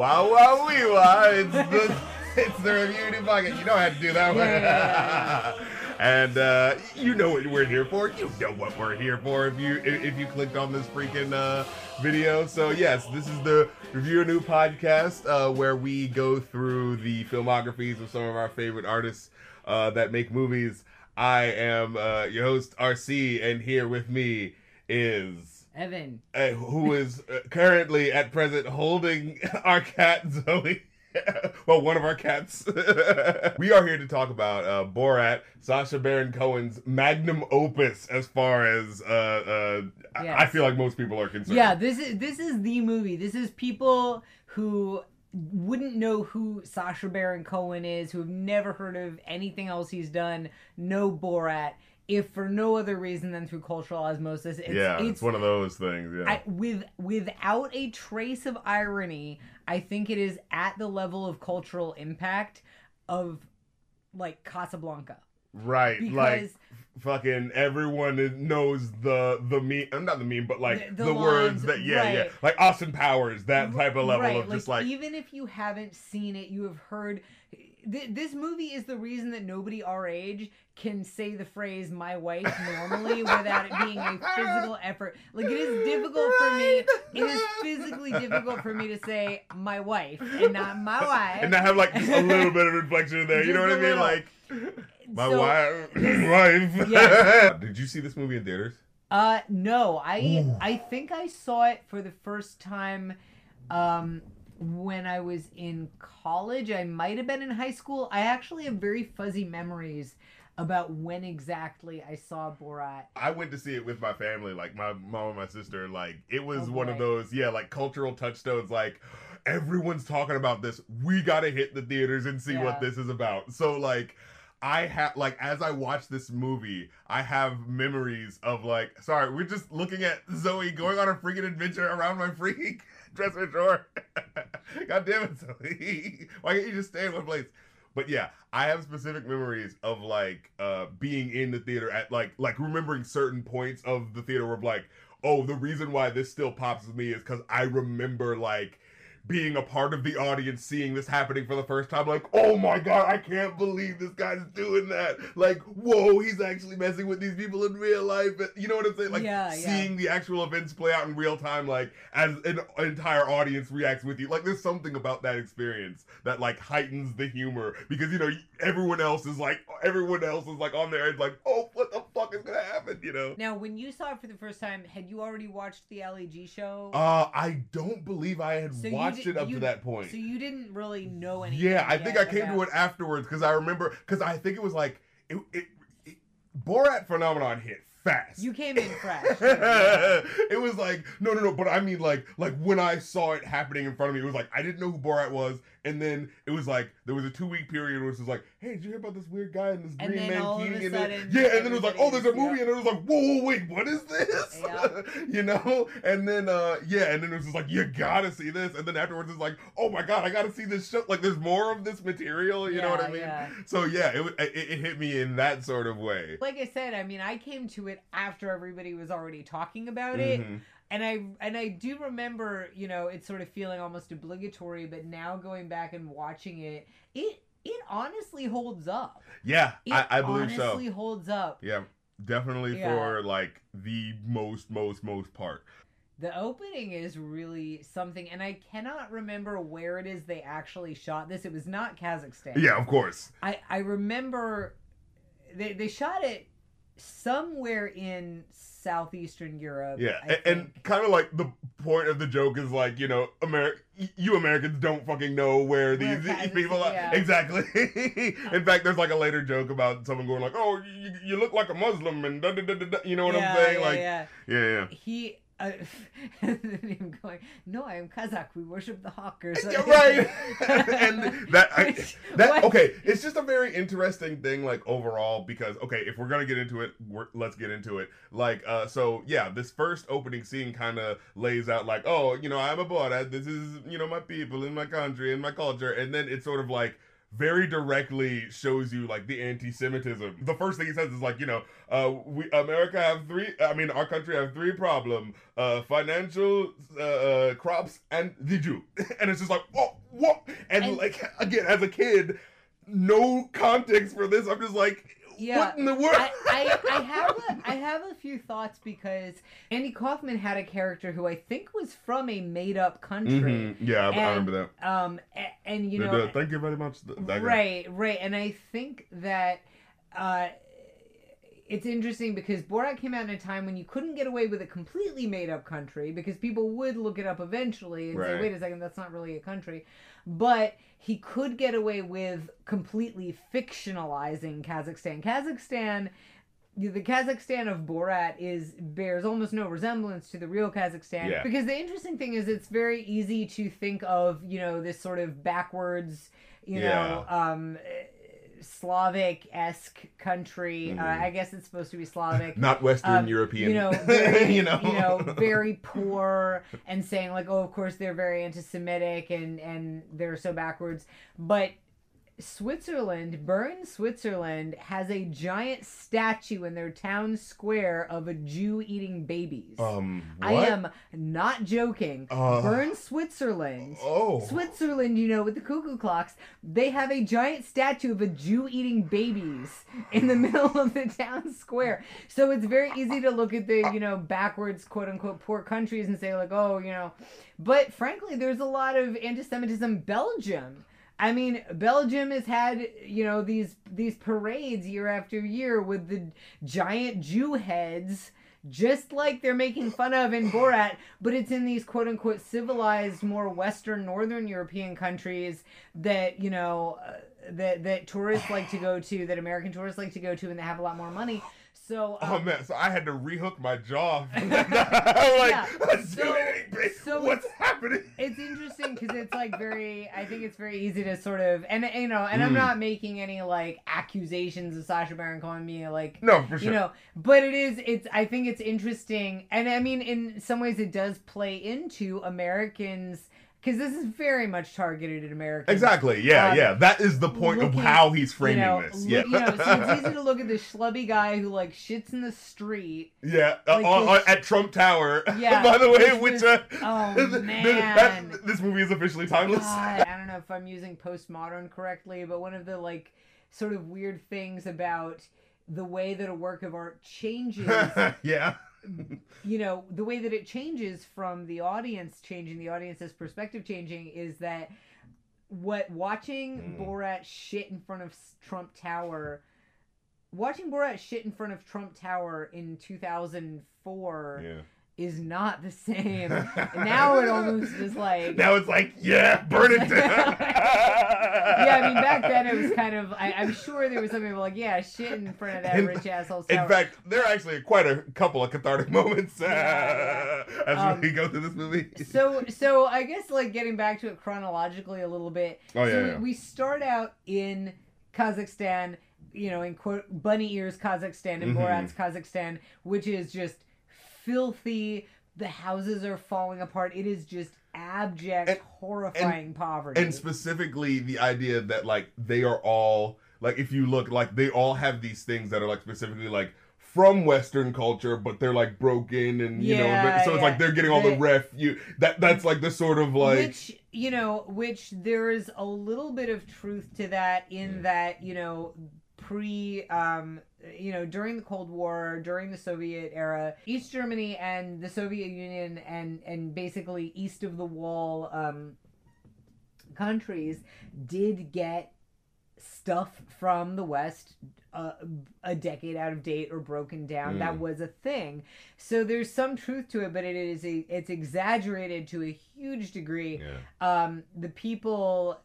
Wow, wow, wee, wow. It's the, it's the review new bucket. You know how to do that one. Yeah. and uh, you know what we're here for. You know what we're here for if you if if you clicked on this freaking uh, video. So yes, this is the review a new podcast uh, where we go through the filmographies of some of our favorite artists uh, that make movies. I am uh, your host RC, and here with me is Evan. who is uh, currently at present holding our cat Zoe. well, one of our cats. we are here to talk about uh, Borat, Sacha Baron Cohen's magnum opus, as far as uh, uh, I- I feel like most people are concerned. Yeah, this is this is the movie. This is people who wouldn't know who Sacha Baron Cohen is, who have never heard of anything else he's done, no Borat, if for no other reason than through cultural osmosis. It's, yeah, it's, it's one of those things. Yeah, I, with without a trace of irony, I think it is at the level of cultural impact of like Casablanca. right. Because like fucking everyone knows the the meme. I'm not the meme, but like The- the, the words lines, that yeah, yeah, like Austin Powers, that type of level right, of just like even if you haven't seen it, you have heard. Th- this movie is the reason that nobody our age can say the phrase "my wife" normally without it being a physical effort. Like it is difficult for me. It is physically difficult for me to say "my wife" and not "my wife." and I have like just a little bit of inflection in there. You know what I mean? Like my So- wife. wife. Yes. Did you see this movie in theaters? Uh, no, I Ooh. I think I saw it for the first time, um, when I was in college. I might have been in high school. I actually have very fuzzy memories about when exactly I saw Borat. I went to see it with my family, like my mom and my sister. Like it was Oh, one of those, yeah, like cultural touchstones. Like everyone's talking about this. We gotta hit the theaters and see Yeah. what this is about. So like. I have like as I watch this movie, I have memories of like sorry, we're just looking at Zoe going on a freaking adventure around my dresser drawer. God damn it, Zoe. Why can't you just stay in one place? But yeah, I have specific memories of like uh being in the theater at like like remembering certain points of the theater where like, oh, the reason why this still pops with me is because I remember like being a part of the audience seeing this happening for the first time like oh my god i can't believe this guy's doing that. Like whoa he's actually messing with these people in real life. You know what i'm saying? Like Yeah, yeah. seeing the actual events play out in real time like as an entire audience reacts with you. Like there's something about that experience that like heightens the humor because you know everyone else is like everyone else is like on their edge like oh what the fuck is gonna happen you know? Now, when you saw it for the first time, had you already watched the Ali G show? uh i don't believe i had So you watched did- it up you- to that point so you didn't really know anything. Yeah, I think I came to it afterwards because I remember because I think it was like it, it, it Borat phenomenon hit fast. You came in fresh. it was like no no no, but I mean like like when I saw it happening in front of me, it was like I didn't know who Borat was, and then it was like there was a two week period where it was like, hey, did you hear about this weird guy and this And green then man all of a and then, yeah, and then it was like, oh, there's a movie, and it was like, whoa, whoa, wait, what is this? Yeah. you know, and then uh yeah, and then it was just like you gotta see this, and then afterwards it's like, oh my god, I gotta see this show. Like there's more of this material, you know what I mean? yeah. So yeah, it, it it hit me in that sort of way. Like I said, I mean, I came to it after everybody was already talking about it. And I and I do remember, you know, it sort of feeling almost obligatory, but now going back and watching it, it it honestly holds up. Yeah, It I, I believe honestly so. Honestly holds up. Yeah, definitely Yeah. for like the most most most part. The opening is really something, and I cannot remember where it is they actually shot this. It was not Kazakhstan. Yeah, of course. I I remember they they shot it somewhere in southeastern Europe. Yeah, I a- and, kind of like the point of the joke is like you know, Amer- you Americans don't fucking know where these people are. yeah. Exactly. in fact, there's like a later joke about someone going like, "Oh, you, you look like a Muslim," and da, da, da, da, da. you know what yeah, I'm saying? yeah, like, yeah, yeah. he uh, and then him going, "No, I am Kazakh. We worship the hawk." Or something. Yeah, right. and that I, that what? okay, it's just a very interesting thing, like overall, because okay, if we're gonna get into it, we're, let's get into it. Like, uh, so yeah, this first opening scene kind of lays out like, oh, you know, I'm a Borat. This is you know my people in my country and my culture, and then it's sort of like very directly shows you like the anti-Semitism. The first thing he says is like, you know, uh, we America have three. I mean, our country have three problem: uh, financial, uh, uh, crops, and the Jew. and it's just like, oh, what? And, And- like again, as a kid, no context for this. I'm just like, Yeah, what in the world? I, I, I have a, I have a few thoughts because Andy Kaufman had a character who I think was from a made up country. Mhm. Yeah, I, I remember that. Um, a- and you know, the- thank you very much. th- that guy. right, right, and I think that uh, it's interesting because Borat came out in a time when you couldn't get away with a completely made up country because people would look it up eventually and say, "Wait a second, that's not really a country," but he could get away with completely fictionalizing Kazakhstan. Kazakhstan. The Kazakhstan of Borat is bears almost no resemblance to the real Kazakhstan Yeah. because the interesting thing is it's very easy to think of you know this sort of backwards you know um Slavic esque country. Uh, Mhm. I guess it's supposed to be Slavic. Not Western Um, European. You know, very, you know, you know, very poor, and saying like, oh, of course they're very anti-Semitic and and they're so backwards. But Switzerland, Bern, Switzerland, has a giant statue in their town square of a Jew eating babies. um, I am not joking. Uh, Bern, Switzerland. Oh, Switzerland, you know, with the cuckoo clocks, they have a giant statue of a Jew eating babies in the middle of the town square. So it's very easy to look at the, you know, backwards, quote unquote, poor countries and say, like, oh, you know. But frankly, there's a lot of anti Semitism. Belgium. I mean, Belgium has had, you know, these these parades year after year with the giant Jew heads just like they're making fun of in Borat, but it's in these quote unquote civilized, more Western, Northern European countries that, you know, uh, that, that tourists like to go to, that American tourists like to go to, and they have a lot more money. So, Oh um, man, so I had to rehook my jaw. I'm like, Yeah, so- so what's happening? it's interesting because it's like very i think it's very easy to sort of and you know and i'm Mm. not making any like accusations of sacha baron cohen being like No, for sure. you know but it is it's i think it's interesting and i mean in some ways it does play into americans because this is very much targeted at americans exactly. Yeah, um, yeah. That is the point of how he's you framing know, this. Yeah. you know, so it's easy to look at this schlubby guy who like shits in the street. yeah. uh, like this- on- at Trump Tower. Yeah, By the way, which uh, oh, man. that- this movie is officially timeless. God, I don't know if I'm using postmodern correctly, but one of the like sort of weird things about the way that a work of art changes, yeah. You know, the way that it changes from the audience changing, the audience's perspective changing, is that what watching Mm. Borat shit in front of Trump Tower, watching Borat shit in front of Trump Tower in 2004 Yeah. Is not the same. now it almost is like Now it's like, yeah, burn it down. yeah, I mean, back then it was kind of. I, I'm sure there was some people like, yeah, shit in front of that In- rich asshole's In fact, there are actually quite a couple of cathartic moments uh, Yeah, as Um, we go through this movie. so, so I guess like getting back to it chronologically a little bit. Oh, yeah, so yeah. We, we start out in Kazakhstan, you know, in quote bunny ears Kazakhstan and Mhm. Borat's Kazakhstan, which is just filthy. The houses are falling apart. It is just abject, And- horrifying poverty. and specifically the idea that like they are all like if you look like they all have these things that are like specifically like from Western culture, but they're like broken and you Yeah, know, so it's yeah. like they're getting all the They- ref. You that that's like the sort of like which you know which there is a little bit of truth to that in Mm. that you know pre um you know during the cold war during the soviet era east germany and the soviet union and and basically east of the wall um countries did get stuff from the west uh, a decade out of date or broken down that Mm. was a thing so there's some truth to it but it is a, it's exaggerated to a huge degree yeah. um the people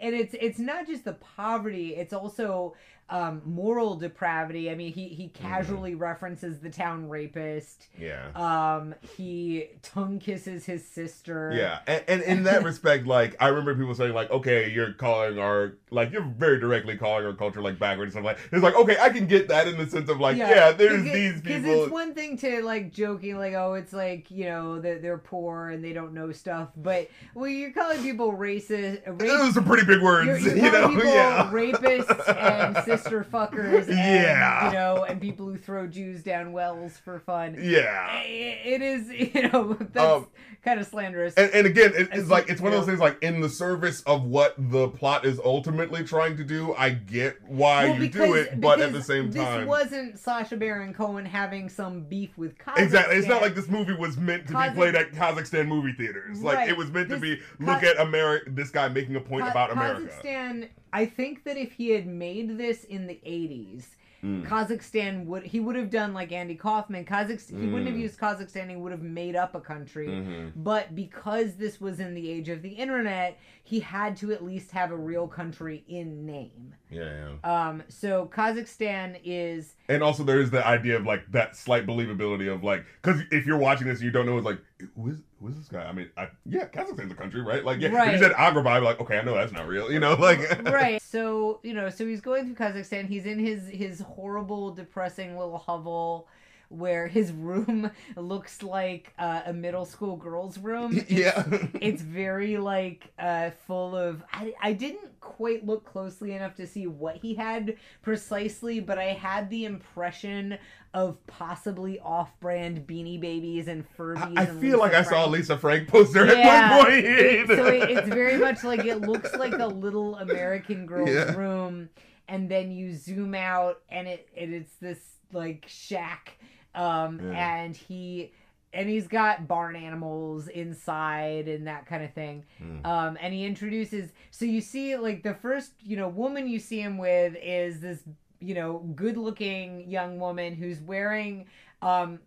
and it's it's not just the poverty it's also um moral depravity i mean he he casually references the town rapist Yeah. um he tongue kisses his sister Yeah, and, and in that respect, like I remember people saying, like, okay, you're calling our like you're very directly calling our culture like backward and stuff like. It's like okay, I can get that in the sense of like, yeah, there's Because- these Because people. it's one thing to like joking, like, oh, it's like you know that they're poor and they don't know stuff, but well, you're calling people racist. It was a pretty big words, You're, you're you know. people yeah. rapists and sister fuckers, and, Yeah. you know, and people who throw Jews down wells for fun. Yeah. It is, you know, that's Um, kind of slanderous. And, and again, it, it's like it's one of those things like in the service of what the plot is ultimately trying to do. I get why Well, you do it, but at the same time, this wasn't Sacha Baron Cohen having some beef with Kazakhstan. exactly. It's not like this movie was meant to Kazakh- be played at Kazakhstan movie theaters. Like Right. it was meant to be look at America. This guy making a point about America. Kazakhstan. I think that if he had made this in the '80s, Mm. Kazakhstan would he would have done like Andy Kaufman. Kazakhstan he wouldn't have Mm. used Kazakhstan. He would have made up a country. Mhm. But because this was in the age of the internet, he had to at least have a real country in name. Yeah, yeah. Um, so Kazakhstan is And also, there's the idea of like that slight believability of like, because if you're watching this, and you don't know, it's like, who is who is this guy? I mean, I, yeah, Kazakhstan's a country, right? Like, yeah, if Right. you said Agrabah, like, okay, I know that's not real, you know, like, right. So you know, so he's going through Kazakhstan. He's in his his horrible, depressing little hovel. Where his room looks like uh, a middle school girl's room. It's- yeah, it's very like uh full of I, I didn't quite look closely enough to see what he had precisely but i had the impression of possibly off-brand beanie babies and furbies I, I and feel like I saw Frank. Lisa Frank poster Yeah. at one point. It- so it, it's very much like it looks like a little american girl's Yeah. room and then you zoom out and it, it it's this like shack um Yeah. and he and he's got barn animals inside and that kind of thing Hmm. um and he introduces so you see like the first you know woman you see him with is this you know good looking young woman who's wearing um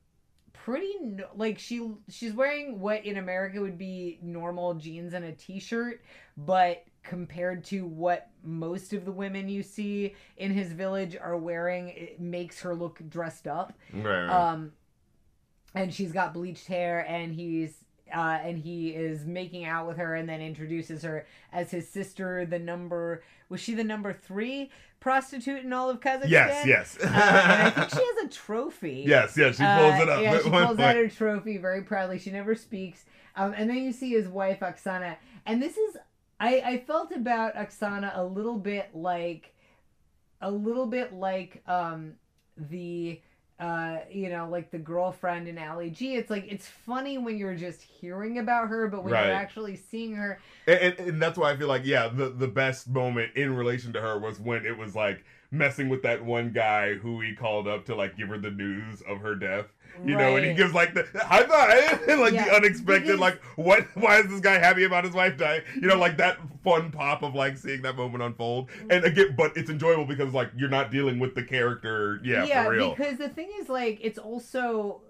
pretty like she she's wearing what in america would be normal jeans and a t-shirt but compared to what most of the women you see in his village are wearing it makes her look dressed up right, um and she's got bleached hair and he's uh, and he is making out with her and then introduces her as his sister the number was she the number three prostitute in all of kazakhstan yes, yes, uh, and i think she has a trophy yes, yes. She pulls uh, it up. Yeah, she pulls out her trophy very proudly. She never speaks. Um, and then you see his wife Oksana, and this is I I felt about Oksana a little bit like a little bit like um the uh you know like the girlfriend in Ali G. It's like it's funny when you're just hearing about her, but when Right. you're actually seeing her, and, and, and that's why I feel like yeah, the the best moment in relation to her was when it was like messing with that one guy who he called up to like give her the news of her death. You know, and he gives like the high five, like Yeah, the unexpected, because- like what? Why is this guy happy about his wife dying? You know, like that fun pop of like seeing that moment unfold. And again, but it's enjoyable because like you're not dealing with the character, yeah, for real. because the thing is, like, it's also,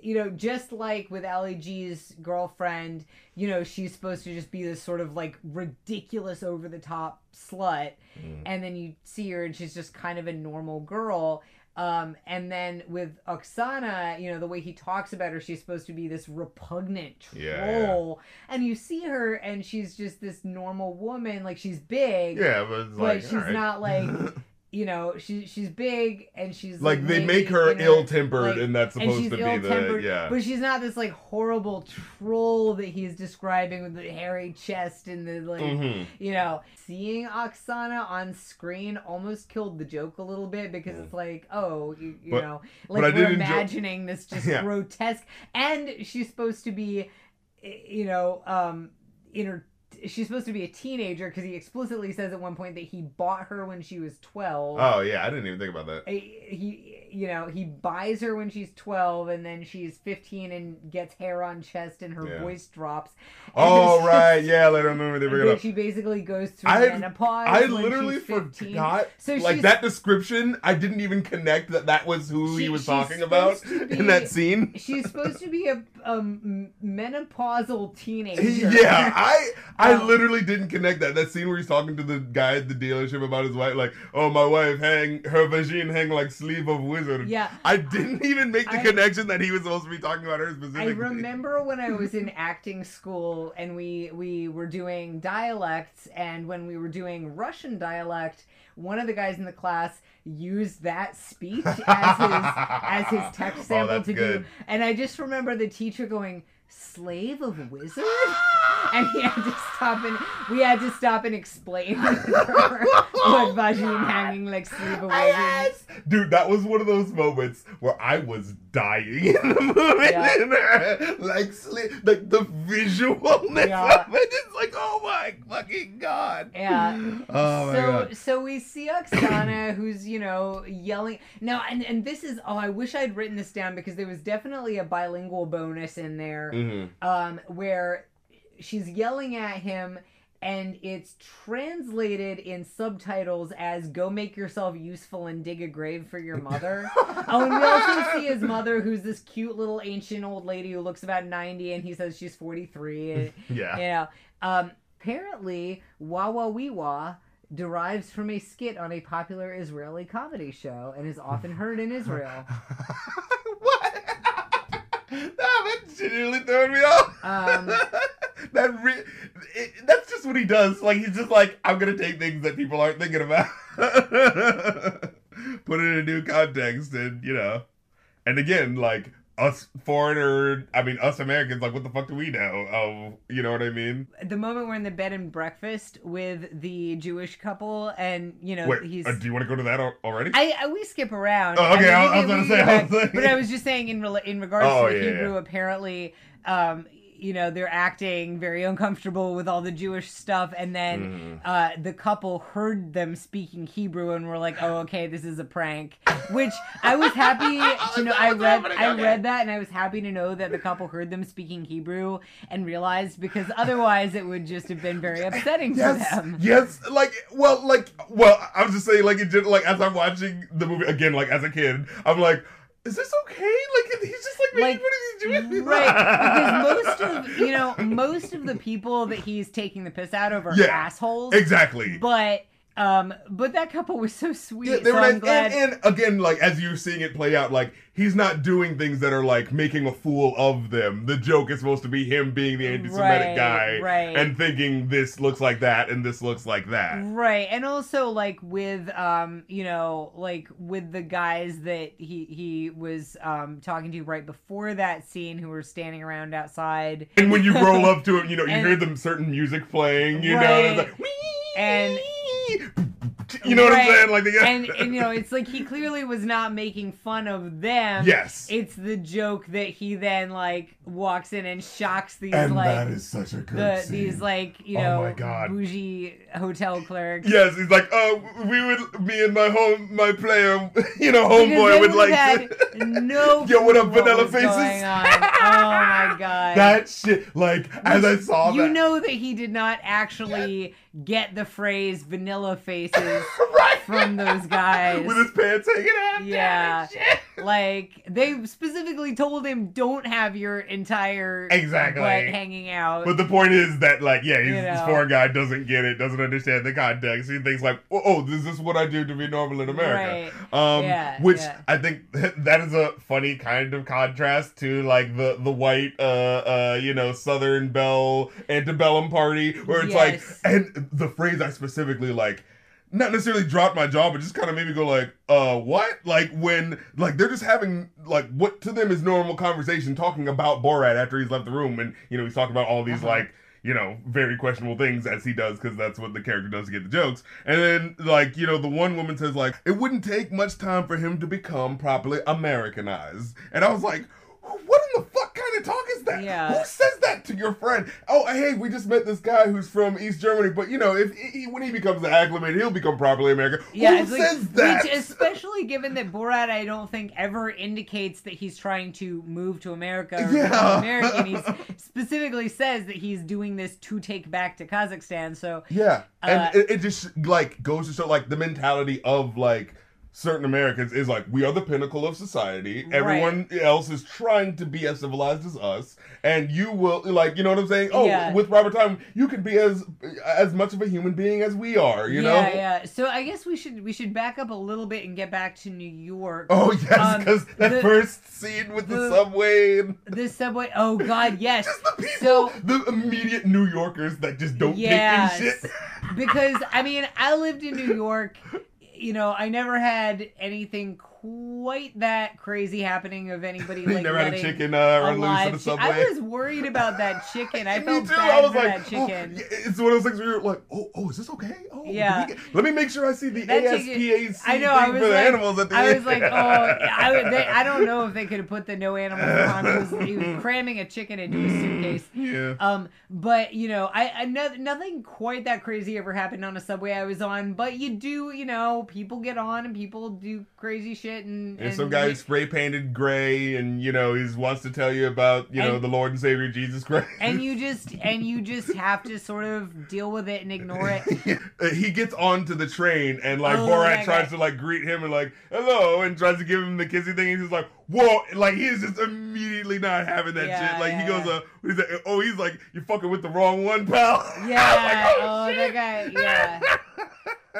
you know, just like with Ali G's girlfriend, you know, she's supposed to just be this sort of like ridiculous, over the top slut, Mm. and then you see her and she's just kind of a normal girl. Um, and then with Oksana, you know, the way he talks about her, she's supposed to be this repugnant troll. Yeah, And you see her and she's just this normal woman, like she's big, yeah, but, it's but like, she's right. not like you know, she she's big and she's like they maybe make her ill tempered, like, and that's and supposed she's to be the yeah. but she's not this like horrible troll that he's describing with the hairy chest and the like, Mhm. you know, seeing Oksana on screen almost killed the joke a little bit because Mm. it's like, oh, you, you But- know, like we're enjoy- imagining this just Yeah. grotesque, and she's supposed to be, eh, you know, um, in her. She's supposed to be a teenager because he explicitly says at one point that he bought her when she was twelve. Oh yeah, I didn't even think about that. he you know he buys her when she's 12 and then she's 15 and gets hair on chest and her Yeah. voice drops And Oh right, yeah. Later on, the movie they it then up. she basically goes through I- menopause I literally she's 15. forgot. so like that description, I didn't even connect that that was who he was talking about to in that scene. she's supposed to be a, a menopausal teenager Yeah, I I Um, literally didn't connect that. That scene where he's talking to the guy at the dealership about his wife, like, oh my wife hang her vagine hang like sleeve of yeah. I didn't even make the I- connection that he was supposed to be talking about her specifically. I remember when I was in acting school and we we were doing dialects and when we were doing Russian dialect, one of the guys in the class used that speech as his as his text Oh, sample that's to do. and I just remember the teacher going slave of wizard and he had to stop and we had to stop and explain what vagine hanging like sleeve of Yes! Dude, that was one of those moments where I was dying in the movie. Yeah. like, sli- like the visualness Yeah. of it. It's like, oh my fucking god. Yeah. Oh my so god. so we see Oksana who's you know yelling now and and this is oh I wish I'd written this down because there was definitely a bilingual bonus in there Mhm. um where she's yelling at him and it's translated in subtitles as "Go make yourself useful and dig a grave for your mother." oh, and we also see his mother, who's this cute little ancient old lady who looks about ninety, and he says she's forty three. And, Yeah. you know, um, apparently, Wawa derives from a skit on a popular Israeli comedy show and is often heard in Israel. what? no, that genuinely throwing me off. Um, that re- it, that's just what he does. Like he's just like, I'm gonna take things that people aren't thinking about, put it in a new context, and you know, and again, like us foreigner, I mean us Americans, like what the fuck do we know? Oh, you know what I mean? the moment we're in the bed and breakfast with the Jewish couple, and you know Wait, he's. uh, do you want to go to that already? I, I we skip around. Oh, okay, mean, I- we I was gonna we say, I was back, like- but I was just saying in in regards Oh, to the yeah, Hebrew, yeah. apparently, um, you know, they're acting very uncomfortable with all the Jewish stuff, and then Mhm. uh, the couple heard them speaking Hebrew and were like, "Oh, okay, this is a prank." Which I was happy to know. I read. I Okay. read that, and I was happy to know that the couple heard them speaking Hebrew and realized because otherwise it would just have been very upsetting yes, for them. Yes, like well, like well, I was just saying, like it did. like as I'm watching the movie again, like as a kid, I'm like, is this okay? Like he's just like Like, of these Jewish people, Right, because most of you know most of the people that he's taking the piss out of are Yeah. assholes. exactly. But um, but that couple was so sweet. Yeah, they so were nice. glad. And, and again, like as you're seeing it play out, like he's not doing things that are like making a fool of them. The joke is supposed to be him being the anti-Semitic Right, guy right. and thinking this looks like that and this looks like that. Right, and also like with um, you know, like with the guys that he he was um talking to right before that scene who were standing around outside. And when you roll up to him, you know, you And- hear them certain music playing, you know, Right. it's like, "Wee!" And- you know what I'm saying? Like, the, And and you know, it's like he clearly was not making fun of them. yes, It's the joke that he then like walks in and shocks these and like that is such a good the scene. these like you Oh know my God. bougie hotel clerks. Yes, he's like, oh, we would, me and my home, my player, you know, homeboy would like had to. no Yo, what up, Vanilla Faces? Oh my god. That shit, like, as I saw you that, know that he did not actually get the phrase vanilla faces right from those guys. with his pants hanging down Yeah. like they specifically told him don't have your entire Exactly. butt hanging out. But the point is that, like, yeah, he's, You this know. foreign guy doesn't get it, doesn't understand the context. He thinks like, oh, oh, is this what I do to be normal in America? Um, Yeah, which yeah. I think that is a funny kind of contrast to like the the white, uh, uh, you know, Southern Belle antebellum party, where it's Yes. like, and the phrase I specifically like. Not necessarily dropped my jaw, but just kind of made me go like, uh, what? Like when, like they're just having like what to them is normal conversation, talking about Borat after he's left the room, and you know he's talking about all these Uh-huh. like you know, very questionable things as he does because that's what the character does to get the jokes. And then, like, you know, the one woman says, like, it wouldn't take much time for him to become properly Americanized. And I was like, what in the fuck kind of talk is that? Yeah. Who says that to your friend? Oh, hey, we just met this guy who's from East Germany, but you know, if he, when he becomes acclimated, he'll become properly American. Yeah, Who it's like, says that? which especially given that Borat, I don't think ever indicates that he's trying to move to America or Yeah. become American. He specifically says that he's doing this to take back to Kazakhstan. So Yeah, and Uh, it, it just like goes to show like the mentality of like certain Americans is like we are the pinnacle of society. Right. Everyone else is trying to be as civilized as us, and you will like you know what I'm saying. Oh, Yeah. with Robert Time, you can be as as much of a human being as we are. You yeah, know. yeah. Yeah. So I guess we should we should back up a little bit and get back to New York. Oh yes, Um, because that the- first scene with the, the- subway and This subway. Oh God, yes. just the people, So the immediate New Yorkers that just don't Yes. take in shit. because I mean I lived in New York. You know, I never had anything quite that crazy happening of anybody like never had a chicken uh, run loose in the subway. I was worried about that chicken. I felt too. bad I was for like, that oh, chicken. yeah, it's one of those things where you're like, oh, oh, is this okay? Oh, Yeah. get- let me make sure I see the That ASPCA I know, I thing was for the animals at the I end. was like, oh, I, would- they, I don't know if they could have put the no animals on. He was, he was cramming a chicken into a suitcase. yeah. Um, but you know, I, I no, nothing quite that crazy ever happened on a subway I was on. But you do, you know, people get on and people do crazy shit, and, And and some guy spray painted gray, and you know he wants to tell you about you know the Lord and Savior Jesus Christ. and you just and you just have to sort of deal with it and ignore it. Uh, he gets onto the train and like Oh, Borat tries to like greet him and like hello and tries to give him the kissy thing. And he's like whoa, like he's just immediately not having that Yeah, shit. Like he goes, yeah. uh, he's like, oh, he's like, you're fucking with the wrong one, pal. Yeah. like, oh, shit. that guy. Yeah.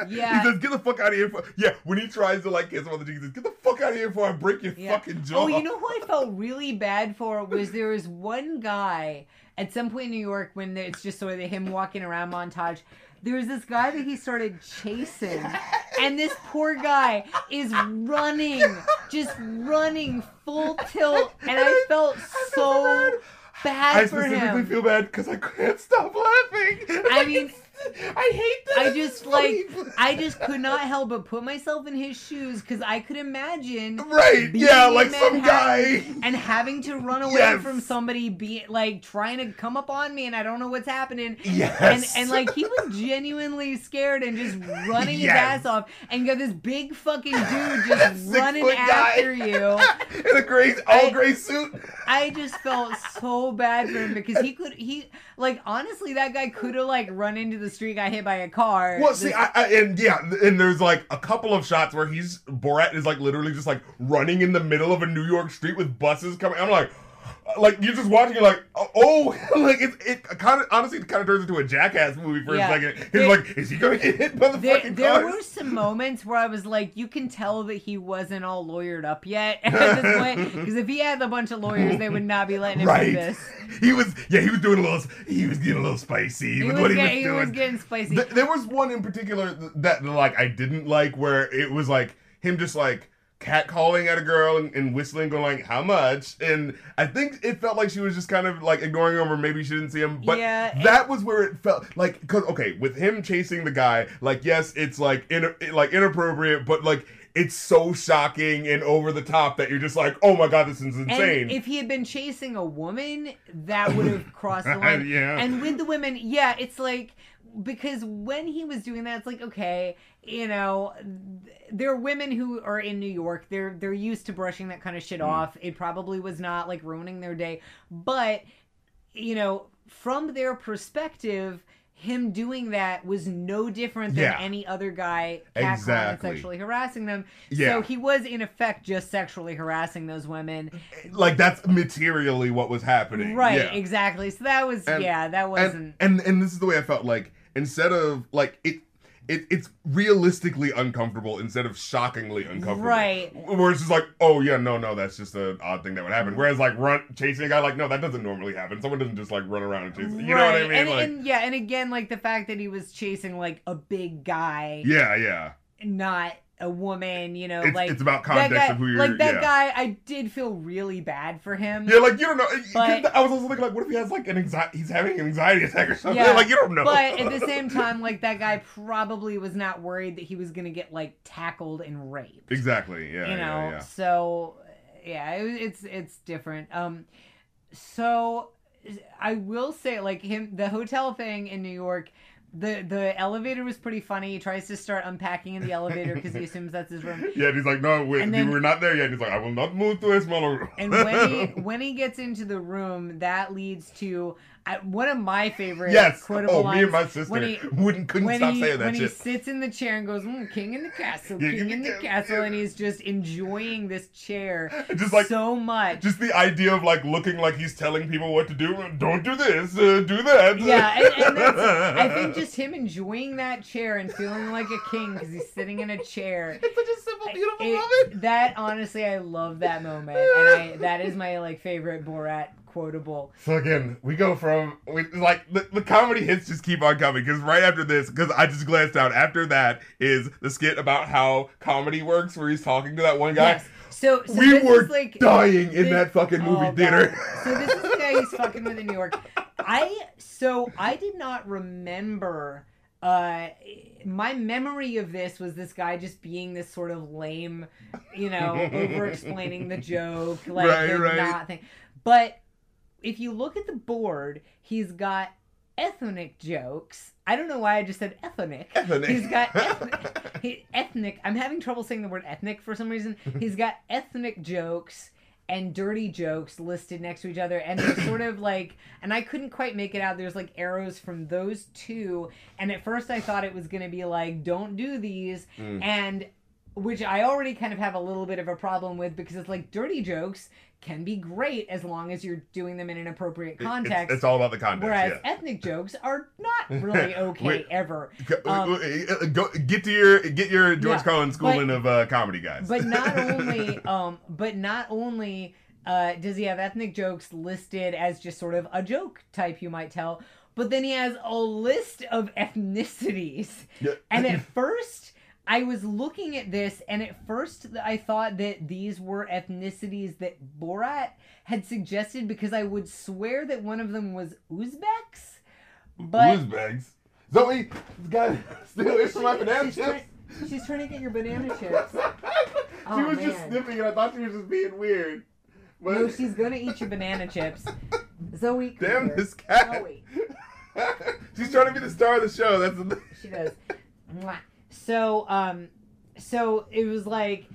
Yeah. He says, "Get the fuck out of here!" For-. Yeah, when he tries to like kiss him on the cheek, he says, "Get the fuck out of here before I break your Yeah. fucking jaw." Oh, you know who I felt really bad for was there was one guy at some point in New York when it's just sort of him walking around montage. There was this guy that he started chasing, and this poor guy is running, just running full tilt, and I felt so bad I specifically him. feel bad because I can't stop laughing. I mean, I hate that. I just like. I just could not help but put myself in his shoes because I could imagine right, yeah, like some guy. And having to run away Yes. from somebody be like trying to come up on me and I don't know what's happening. Yes. And and like he was genuinely scared and just running his ass off and you got this big fucking dude just running after you. in a gray, all I- gray suit. I just felt so bad for him because he could he like honestly that guy could have like run into the street got hit by a car. Well, see, I, I, and yeah, and there's like a couple of shots where he's Borat is like literally just like running in the middle of a New York street with buses coming. I'm like, like you're just watching, you're like, oh, oh like it, it kind of honestly it kind of turns into a jackass movie for Yeah. a second. He's like, is he going to get hit by the there, fucking there were some moments where I was like, you can tell that he wasn't all lawyered up yet at this point. Because if he had a bunch of lawyers, they would not be letting him do this. He was, yeah, he was doing a little, he was getting a little spicy He with was, what he was he doing. was getting spicy. Th- there was one in particular that like I didn't like where it was like him just like catcalling at a girl and, and whistling going like how much and I think it felt like she was just kind of like ignoring him or maybe she didn't see him but Yeah, and- that was where it felt like because okay with him chasing the guy like yes it's like in like inappropriate but like it's so shocking and over the top that you're just like oh my god this is and insane if he had been chasing a woman, that would have crossed the line. Yeah. And with the women, yeah, it's like because when he was doing that, it's like okay, you know, th- there are women who are in New York. They're they're used to brushing that kind of shit mm. off. It probably was not like ruining their day, but you know, from their perspective. Him doing that was no different than Yeah. any other guy and Exactly. sexually harassing them. Yeah. So he was in effect just sexually harassing those women. Eh, like that's materially what was happening Right, yeah. exactly. So that was And- yeah, that wasn't and and this is the way I felt like instead of like it it it's realistically uncomfortable instead of shockingly uncomfortable. Right. Where it's just like, oh yeah, no, no, that's just an odd thing that would happen. Whereas like run chasing a guy, like, no, that doesn't normally happen. Someone doesn't just like run around and chase. You know what I mean? And, like, and yeah, and again, like the fact that he was chasing like a big guy, yeah, yeah. not a woman, you know, It's, like it's about context guy, of who you're. like that yeah. guy. I did feel really bad for him. Yeah, like you don't know. But- I was also thinking, like, what if he has like an anxiety? He's having an anxiety attack or something. Yeah, like you don't know. But at the same time, like that guy probably was not worried that he was gonna get like tackled and raped. exactly. Yeah. you know yeah, yeah. so yeah it, it's it's different um so i will say like him the hotel thing in new york the the elevator was pretty funny he tries to start unpacking in the elevator because he assumes that's his room Yeah, and he's like, no, then, we're not there yet. He's like, I will not move to a smaller room. and when he when he gets into the room that leads to I, one of my favorite yes, quotable oh, lines me and my sister when he wouldn't couldn't stop he saying that when he sits in the chair and goes, mm, "King in the castle, King king in the castle," and he's just enjoying this chair Just like so much. just the idea of like looking like he's telling people what to do. Don't do this. Uh, do that. Yeah, and, and I think just him enjoying that chair and feeling like a king because he's sitting in a chair. it's such a simple, beautiful It- moment. that honestly, I love that moment, and I that is my like favorite Borat quotable. So again, we go from we, like the, the comedy hits just keep on coming because right after this, because I just glanced down. After that is the skit about how comedy works, where he's talking to that one guy. Yes. So, so we were like dying in this- that fucking movie Oh, theater. So this is the guy he's fucking with in New York. I so I did not remember. Uh, my memory of this was this guy just being this sort of lame, you know, over explaining the joke, like Right, right. not thing. But if you look at the board, he's got ethnic jokes. I don't know why I just said ethnic. Ethnic. He's got ethnic, he, ethnic. I'm having trouble saying the word ethnic for some reason. He's got ethnic jokes and dirty jokes listed next to each other, and they're sort of like. And I couldn't quite make it out. There's like arrows from those two, and at first I thought it was gonna be like, "Don't do these," Mm. and which I already kind of have a little bit of a problem with because it's like dirty jokes can be great as long as you're doing them in an appropriate It- it's- context. It's, all about the context. Whereas yeah. ethnic jokes are not really okay Wait. ever. Go, um, uh, go, get to your get your George Yeah, Carlin schooling of uh, comedy guys. But not only, um, but not only uh, does he have ethnic jokes listed as just sort of a joke type, you might tell, but then he has a list of ethnicities. Yeah. And at first, I was looking at this, and at first, I thought that these were ethnicities that Borat had suggested because I would swear that one of them was Uzbeks. But Uzbeks. Zoe, this guy stealing from my banana she's, chips. trying, she's trying to get your banana chips. she Oh, was just sniffing, and I thought she was just being weird. But No, she's gonna eat your banana chips. Zoe, damn here. this cat. Zoe, she's trying to be the star of the show. That's the she does. So, um, so it was like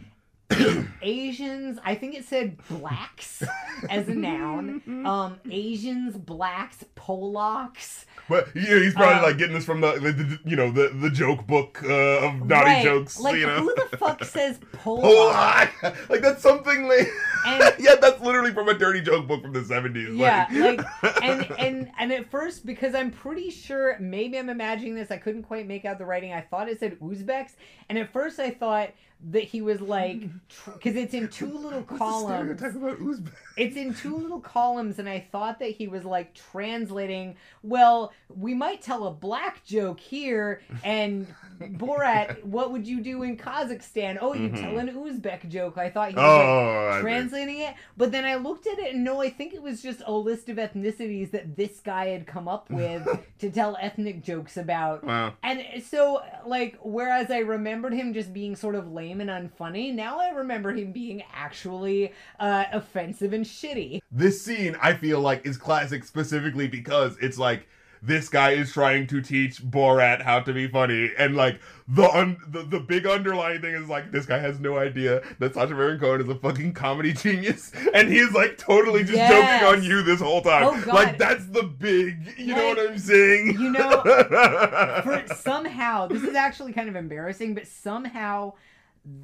Asians. I think it said blacks as a noun. Um, Asians, blacks, Polacks. But yeah, he's probably Um, like getting this from the, the, the you know the the joke book uh, of naughty Right. jokes. Like you know, who the fuck says Polak? Polak. like that's something like And- yeah, that's literally from a dirty joke book from the seventies. Yeah, like and and and at first because I'm pretty sure maybe I'm imagining this I couldn't quite make out the writing I thought it said Uzbeks and at first I thought that he was like because it's in two little What's the columns stereotype about Uzbek? it's in two little columns and I thought that he was like translating well we might tell a black joke here and Borat what would you do in Kazakhstan oh you Mhm. tell an Uzbek joke I thought he was Oh, I see. translating it. But then I looked at it and no, I think it was just a list of ethnicities that this guy had come up with to tell ethnic jokes about. wow. And so, like, whereas I remembered him just being sort of lame and unfunny, now I remember him being actually uh, offensive and shitty. This scene, I feel like, is classic specifically because it's like this guy is trying to teach Borat how to be funny, and like the un- the, the big underlying thing is like this guy has no idea that Sacha Baron Cohen is a fucking comedy genius, and he's like totally just Yes. joking on you this whole time. Oh, God. Like that's the big, you know what I'm saying? you know, For somehow, this is actually kind of embarrassing, but somehow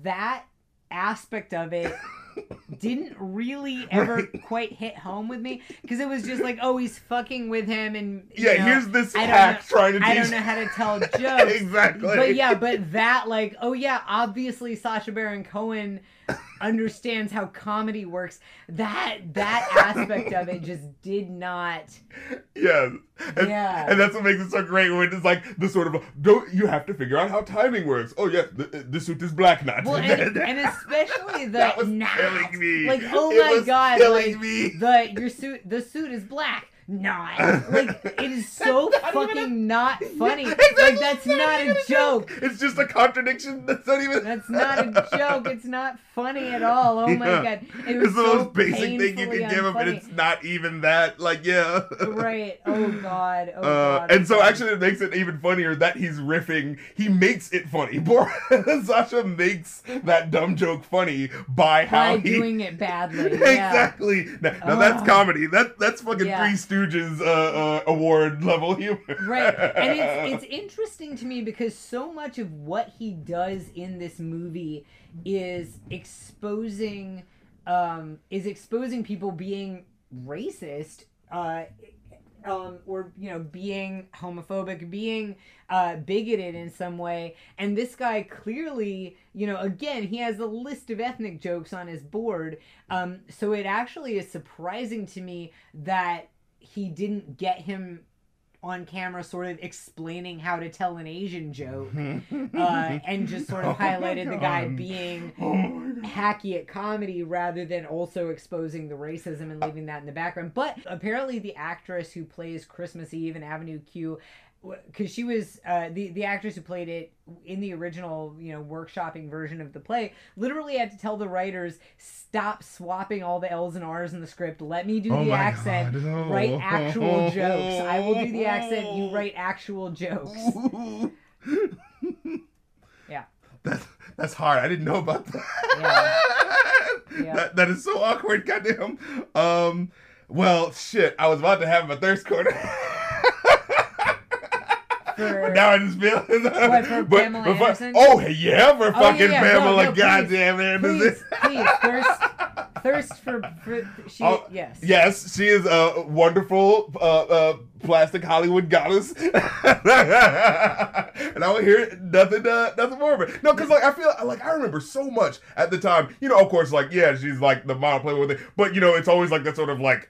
that aspect of it didn't really ever Right. quite hit home with me because it was just like, oh, he's fucking with him, and yeah, know, here's this I hack know- trying to. I don't know how to tell jokes. exactly. But yeah, but that like, oh yeah, obviously Sacha Baron Cohen understands how comedy works. That that aspect of it just did not. Yeah. And, Yeah. and that's what makes it so great when it's like the sort of don't you have to figure out how timing works. Oh yes, the, the suit is black not. Well, and, and especially the that was not. killing me. Like, oh It my god, like me. the your suit the suit is black. Not like it is so not fucking a- not funny. Exactly, Like that's not even a joke. It's just a contradiction. That's not even. That's not a joke. It's not funny at all. Oh my Yeah. god. It was It's the so most basic thing you can give him, and it's not even that. Like, yeah. right. Oh god. Oh Uh, god. and so actually it makes it even funnier that he's riffing. He makes it funny. Sacha makes that dumb joke funny by how by he doing it badly. Yeah. exactly. Now, now that's comedy. That that's fucking Yeah. Three Stooges uh, uh, award level humor. Right. And it's it's interesting to me because so much of what he does in this movie is exposing um is exposing people being racist uh um, or you know being homophobic being uh, bigoted in some way and this guy clearly you know again he has a list of ethnic jokes on his board um, so it actually is surprising to me that he didn't get him on camera sort of explaining how to tell an asian joke uh, and just sort of Oh highlighted the guy being Oh hacky at comedy rather than also exposing the racism and leaving that in the background. But apparently, the actress who plays Christmas Eve in Avenue Q, because she was uh, the the actress who played it in the original, you know, workshopping version of the play, literally had to tell the writers stop swapping all the L's and R's in the script. Let me do Oh the accent. No. Write actual jokes. I will do the accent. You write actual jokes. Yeah. That's that's hard. I didn't know about that. Yeah. That that is so awkward. Goddamn. Um. Well, shit. I was about to have my thirst corner. For- but now I just feel. What, for but, Pamela but Anderson? oh yeah, for Oh, fucking yeah, yeah. Pamela. no, please, goddamn Anderson. Please, please, thirst, thirst for, for she. Oh, yes. Yes, she is a wonderful uh, uh, plastic Hollywood goddess, and I will hear nothing, uh, nothing more of it. No, because like I feel like I remember so much at the time. You know, of course, like yeah, she's like the model playing with it, but you know, it's always like that sort of like,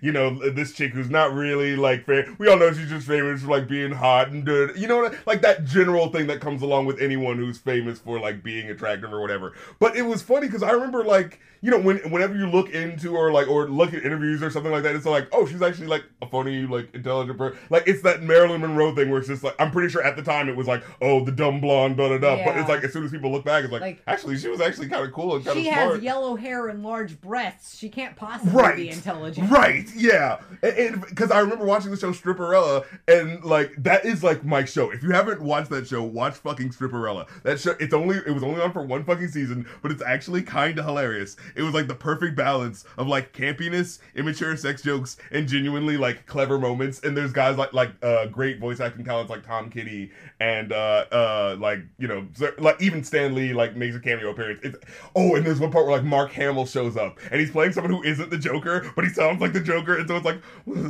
you know, this chick who's not really like fair. We all know she's just famous for like being hot and good. You know, what I- like that general thing that comes along with anyone who's famous for like being attractive or whatever. But it was funny because I remember like you know when whenever you look into or like or look at interviews or something like that, it's like oh she's actually like a funny like person. Like it's that Marilyn Monroe thing where it's just like I'm pretty sure at the time it was like oh the dumb blonde da da da. But it's like as soon as people look back, it's like, Like- actually she was actually kind of cool and kind of She smart. has yellow hair and large breasts. She can't possibly Right. be intelligent. Right, yeah. And because I remember watching the show Stripperella, and like that is like my show. If you haven't watched that show, watch fucking Stripperella. That show, it's only it was only on for one fucking season, but it's actually kind of hilarious. It was like the perfect balance of like campiness, immature sex jokes, and genuinely like clever moments. And there's guys like like uh great voice acting talents like Tom Kenny and uh uh like you know like even Stan Lee like makes a cameo appearance. It's oh, and there's one part where like Mark Hamill shows up and he's playing someone who isn't the Joker, but he sounds like the Joker, and so it's like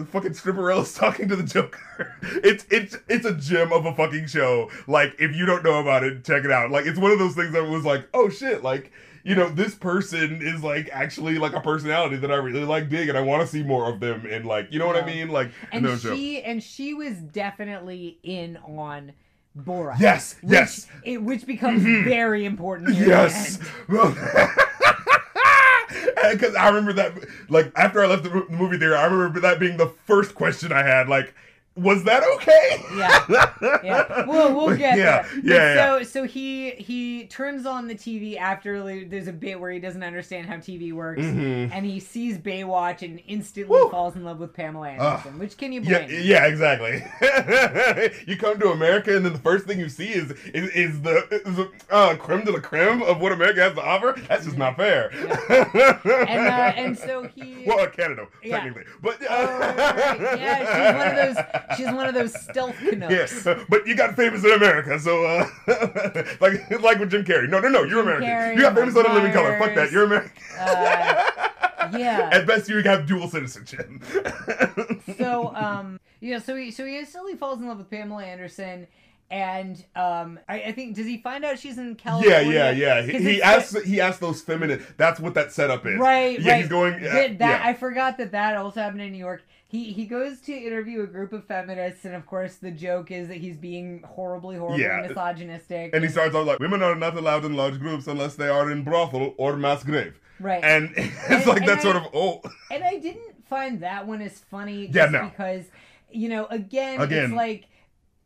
fucking Stripperella's talking to the Joker. It's it's it's a gem of a fucking show. Like if you don't know about it, check it out. Like it's one of those things that was like oh shit, like. You know, this person is like actually like a personality that I really like dig and I want to see more of them and like, you know what I mean? Like, And shows. she and she was definitely in on Borat. Yes, Which, yes. It, which becomes Mhm. very important. Yes. Because I remember that, like, after I left the movie theater, I remember that being the first question I had. Like, was that okay? Yeah. Yeah. Well, we'll get yeah, there. Yeah, yeah. So, so he he turns on the TV after there's a bit where he doesn't understand how TV works, Mhm. and he sees Baywatch and instantly Woo. falls in love with Pamela Anderson. which can you blame? yeah, yeah exactly. you come to America, and then the first thing you see is is, is the is the, uh, creme de la creme of what America has to offer. That's just not fair. And uh, and so he. well, uh, Canada, technically, but Oh, right, right. Yeah, she's one of those. She's one of those stealth Canucks. Yeah, but you got famous in America, so uh, like like with Jim Carrey. No, no, no, you're Jim American. Carrey, you got famous on a living color. Fuck that, you're American. Uh, yeah. At best, you have dual citizenship. so um yeah so he so he instantly falls in love with pamela anderson and um i, I think does he find out she's in yeah, california yeah, yeah. He, 'Cause he it's- asks he asks those feminine. That's what that setup is. right Yeah, right he's going. That- that yeah. i forgot that that also happened in new york he he goes to interview a group of feminists and of course the joke is that he's being horribly horribly Yeah. misogynistic and he starts out like, "Women are not allowed in large groups unless they are in brothel or mass grave." right And it's And- like and that I- sort of oh, And I didn't find that one as funny just Yeah, no. because, you know, again, Again. it's like,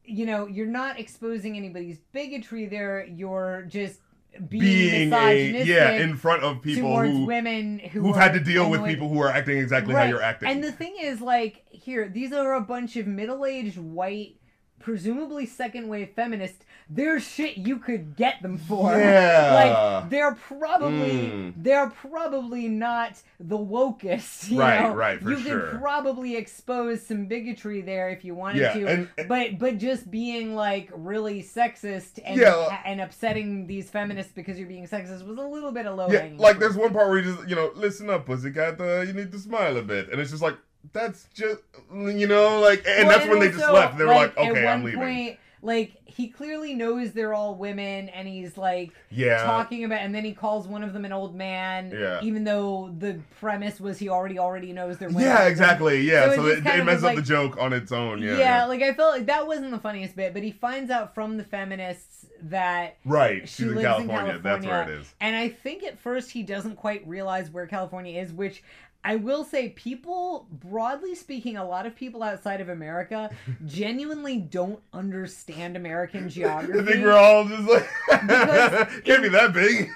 you know, you're not exposing anybody's bigotry there. You're just being, being a yeah in front of people who women who who've had to deal with people who are acting exactly how you're acting. And the thing is, like, here, these are a bunch of middle-aged white. Presumably second wave feminists, there's shit you could get them for. Yeah. Like they're probably Mm. they're probably not the wokest. You Right, know? right, for you sure. could probably expose some bigotry there if you wanted Yeah, to. and- but but just being like really sexist and Yeah, and upsetting these feminists because you're being sexist was a little bit of low Yeah, hanging. like there's one part where you just, you know, listen up, pussycat, uh, you need to smile a bit. And it's just like, that's just you know like, and Well, that's when they just also, left. They were like, at okay, I'm leaving. Point, like he clearly knows they're all women, and he's like yeah, talking about, and then he calls one of them an old man, Yeah. even though the premise was he already already knows they're women. yeah, exactly. Yeah, So so, it it, messes was up the joke on its own. Yeah, Yeah, like I felt like that wasn't the funniest bit, but he finds out from the feminists that right. she She's in lives in California. That's where it is. And I think at first he doesn't quite realize where California is, which I will say, people, broadly speaking, a lot of people outside of America genuinely don't understand American geography. I think we're all just like can't be that big.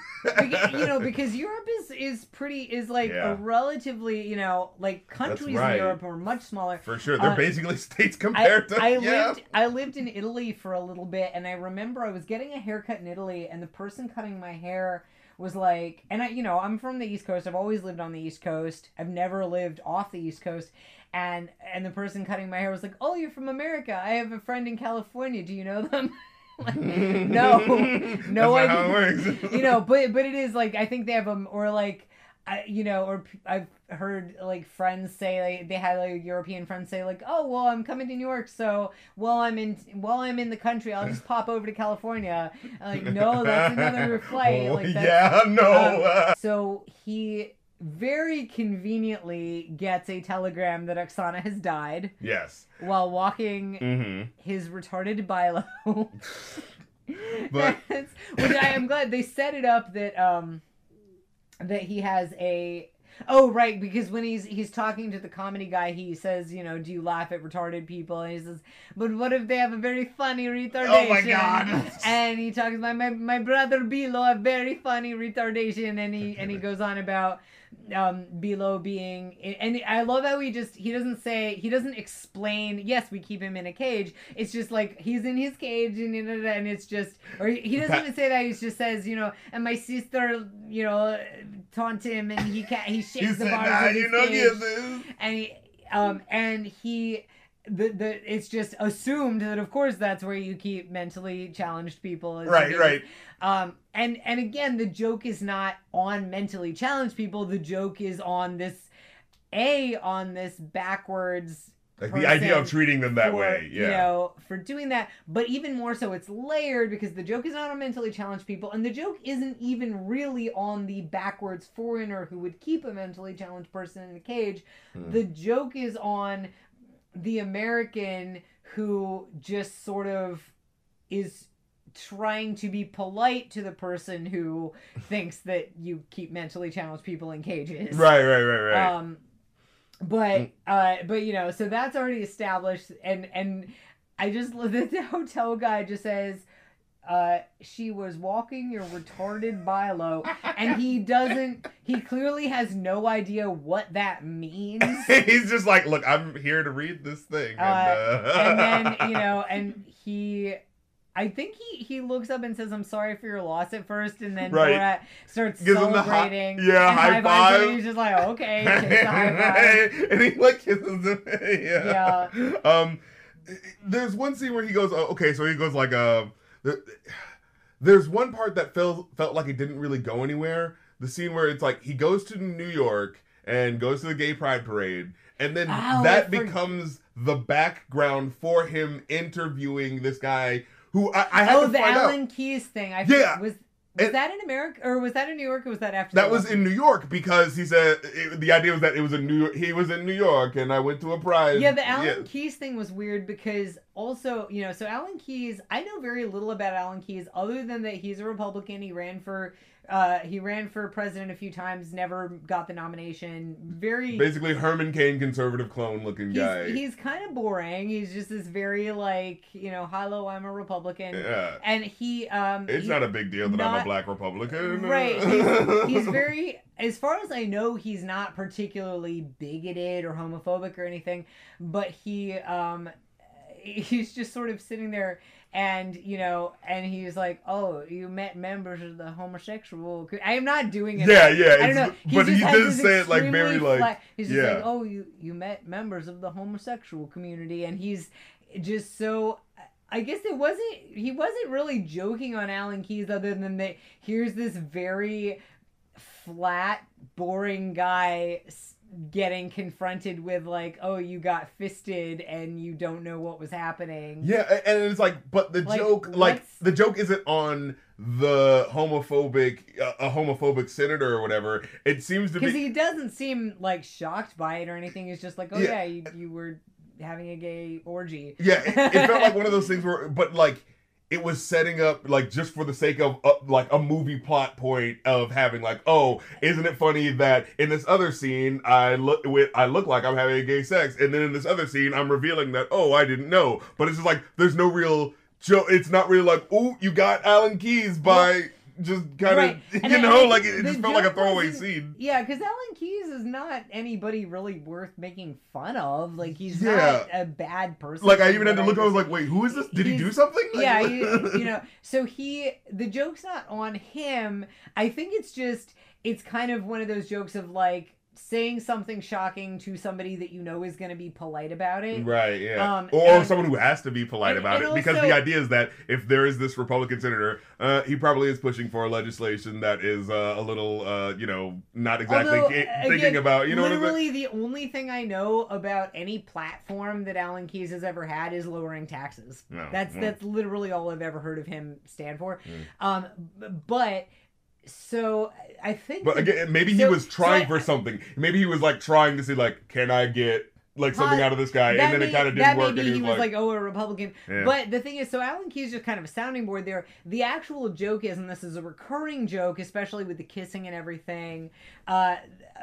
You know, because Europe is is pretty is like Yeah. a relatively you know like countries right. in Europe are much smaller. For sure, they're Uh, basically states I, compared to I yeah. lived I lived in Italy for a little bit, and I remember I was getting a haircut in Italy, and the person cutting my hair was like, and I you know I'm from the East Coast. I've always lived on the East Coast. I've never lived off the East Coast. And and the person cutting my hair was like, "Oh, you're from America. I have a friend in California. Do you know them?" like, no, no, That's I how it works. you know, but but it is like I think they have them or like. I, you know, or I've heard like friends say like they had like European friends say like, oh well, I'm coming to New York, so while I'm in while I'm in the country, I'll just pop over to California. I'm like, no, that's another flight. Oh, Like, that's, yeah, no. So he very conveniently gets a telegram that Oksana has died yes. while walking hmm his retarded bilo. But- which I am glad they set it up that um that he has a oh right because when he's he's talking to the comedy guy he says you know do you laugh at retarded people? And he says but what if they have a very funny retardation? Oh my God. and he talks about my my brother Bilo a very funny retardation. And he and he goes on about um Bilo being and I love how he just he doesn't say he doesn't explain yes we keep him in a cage. It's just like he's in his cage and and it's just or he doesn't even say that he just says you know and my sister you know taunt him and he can't he shakes the bars nah, you know, cage. and he um and he the, the it's just assumed that of course that's where you keep mentally challenged people Right, right. um and and again the joke is not on mentally challenged people the joke is on this a on this backwards Like the idea of treating them that for, way. Yeah. You know, for doing that. But even more so, it's layered because the joke is not on mentally challenged people, and the joke isn't even really on the backwards foreigner who would keep a mentally challenged person in a cage. Hmm. The joke is on the American who just sort of is trying to be polite to the person who thinks that you keep mentally challenged people in cages. Right, right, right, right. Um, but uh, but you know, so that's already established, and and I just the hotel guy just says, uh, she was walking your retarded bilo, and he doesn't. He clearly has no idea what that means. He's just like, look, I'm here to read this thing. And, uh... and then you know, and he. I think he, he looks up and says, "I'm sorry for your loss" at first, and then Right. Borat starts Gives him the hi- celebrating. yeah, high high-fives five. and he's just like, "Okay," takes the high five. and he like kisses him. yeah. Um, there's one scene where he goes, oh, okay, so he goes like, uh, there- there's one part that felt felt like it didn't really go anywhere. The scene where it's like he goes to New York and goes to the gay pride parade, and then Oh, that becomes the background for him interviewing this guy who I, I had Oh, to the find out. Oh, the Alan Keyes thing. I Yeah. was was And- that in America or was that in New York or was that after? That was in New York because he said it, the idea was that it was in New York. He was in New York, and I went to a pride. Yeah, the Alan Keyes thing was weird because also, you know, so Alan Keyes, I know very little about Alan Keyes other than that he's a Republican. He ran for uh he ran for president a few times, never got the nomination. Very basically Herman Cain, conservative clone looking he's, guy. he's kind of boring. He's just this very like, you know, hello, I'm a Republican. yeah, And he um it's he- not a big deal that I'm a black Republican. Right. He's, he's very, as far as I know, he's not particularly bigoted or homophobic or anything, but he, um, he's just sort of sitting there and, you know, and he's like, oh, you met members of the homosexual. I am not doing it. Yeah, yeah. I don't know. But he this say it like very like flat- he's just yeah. like, oh, you you met members of the homosexual community, and he's just so. I guess it wasn't. He wasn't really joking on Alan Keyes, other than that. Here's this very flat, boring guy, getting confronted with like, oh, you got fisted and you don't know what was happening. Yeah, and it's like, but the Like, joke, like the joke isn't on the homophobic, uh, a homophobic senator or whatever. It seems to be Because he doesn't seem like shocked by it or anything. He's just like, oh yeah, Yeah. you, you were having a gay orgy. Yeah, it, it felt like one of those things where, but like it was setting up like just for the sake of uh, like a movie plot point of having like, oh, isn't it funny that in this other scene I look with I look like I'm having gay sex, and then in this other scene I'm revealing that oh I didn't know, but it's just like there's no real joke. It's not really like oh you got Alan Keyes by just kind of And you I- know like it, it just felt like a throwaway scene. Yeah, because Alan Keyes is not anybody really worth making fun of. Like he's Yeah. not a bad person. Like I even had to look. I was like, wait, who is this? Did he do something? Like, yeah, you, you know. So he, the joke's not on him. I think it's just, it's kind of one of those jokes of like saying something shocking to somebody that you know is going to be polite about it. Right, yeah. Um, or and- someone who has to be polite and- about and it. Because the idea is that if there is this Republican senator, uh, he probably is pushing for legislation that is uh, a little, uh, you know, not exactly Although, ca- again, thinking about, you know what I'm saying? literally the only thing I know about any platform that Alan Keyes has ever had is lowering taxes. No, That's no. that's literally all I've ever heard of him stand for. Mm. Um, but so I think. But again, maybe he so- was so trying I- for something. Maybe he was like trying to see, like, can I get like something out of this guy? And then may, it kind of didn't work. be And he he was like, like, oh, a Republican. Yeah. But the thing is, so Alan Keyes just kind of a sounding board there. The actual joke is, and this is a recurring joke, especially with the kissing and everything. Uh,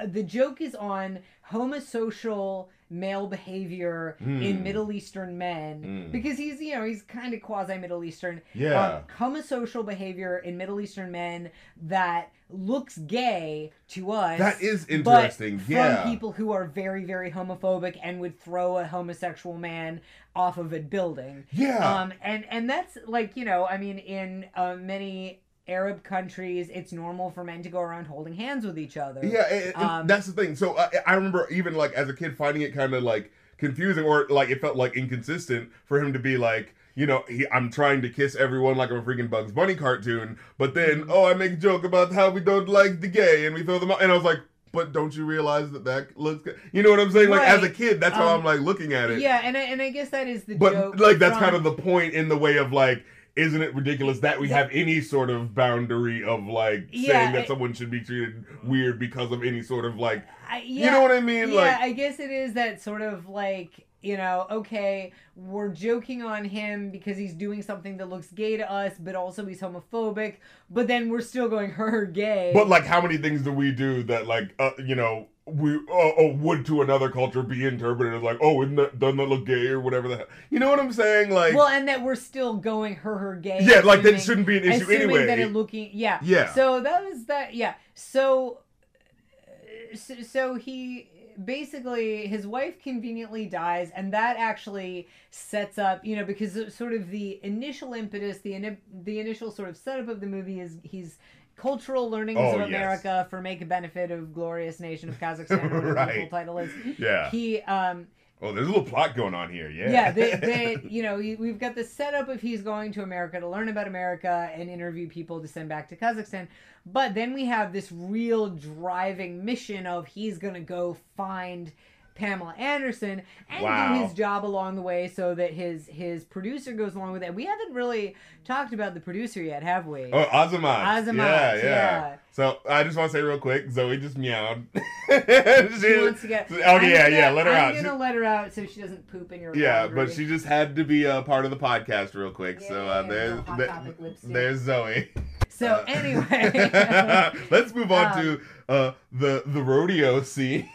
the joke is on homosocial male behavior in Hmm. Middle Eastern men Hmm. because he's you know he's kind of quasi Middle Eastern. yeah. Um, homosocial behavior in Middle Eastern men that looks gay to us. that is interesting. from yeah. people who are very, very homophobic and would throw a homosexual man off of a building. yeah. Um, and and that's like you know, I mean, in uh, many Arab countries, it's normal for men to go around holding hands with each other. Yeah, and Um, that's the thing. So I, I remember even like as a kid finding it kind of like confusing or like it felt like inconsistent for him to be like, you know, he, I'm trying to kiss everyone like I'm a freaking Bugs Bunny cartoon, but then Mm-hmm. oh, I make a joke about how we don't like the gay and we throw them out, and I was like. But don't you realize that that looks good? You know what I'm saying? Like as a kid, that's how Um, I'm like looking at it. Yeah, and I, and I guess that is the but joke. like that's from- kind of the point in the way of like isn't it ridiculous that we have any sort of boundary of like Yeah, saying that I- someone should be treated weird because of any sort of like I, you know what I mean? yeah, like I guess it is that sort of like you know, okay, we're joking on him because he's doing something that looks gay to us, but also he's homophobic. But then we're still going, her gay. but like how many things do we do that like uh, you know we uh, oh would to another culture be interpreted as like oh isn't that doesn't that look gay or whatever the hell you know what I'm saying like well, and that we're still going, her, her gay. yeah like that assuming- shouldn't be an issue assuming anyway that it looking, yeah, Yeah. So that was that, yeah. So, uh, so, so he basically his wife conveniently dies, and that actually sets up, you know, because sort of the initial impetus, the ini- the initial sort of setup of the movie is he's cultural learnings Oh, of yes. America for make a benefit of glorious nation of Kazakhstan, or whatever the full title is. yeah He um oh there's a little plot going on here yeah yeah, they, they, you know, we've got the setup of he's going to America to learn about America and interview people to send back to Kazakhstan. But then we have this real driving mission of he's going to go find Pamela Anderson and Wow. do his job along the way so that his his producer goes along with it. We haven't really talked about the producer yet, have we? Oh, Azamat. Azamat, Yeah, yeah, yeah. So I just want to say real quick, Zoe just meowed. she wants to get. Oh I'm yeah, gonna- yeah. Let her I'm out. gonna let her out so she doesn't poop in your. yeah, laundry. but she just had to be a part of the podcast real quick. so uh, there's little Hot there- Topic lipstick. there's Zoe. So Uh, anyway. let's move on Um, to uh, the the rodeo scene.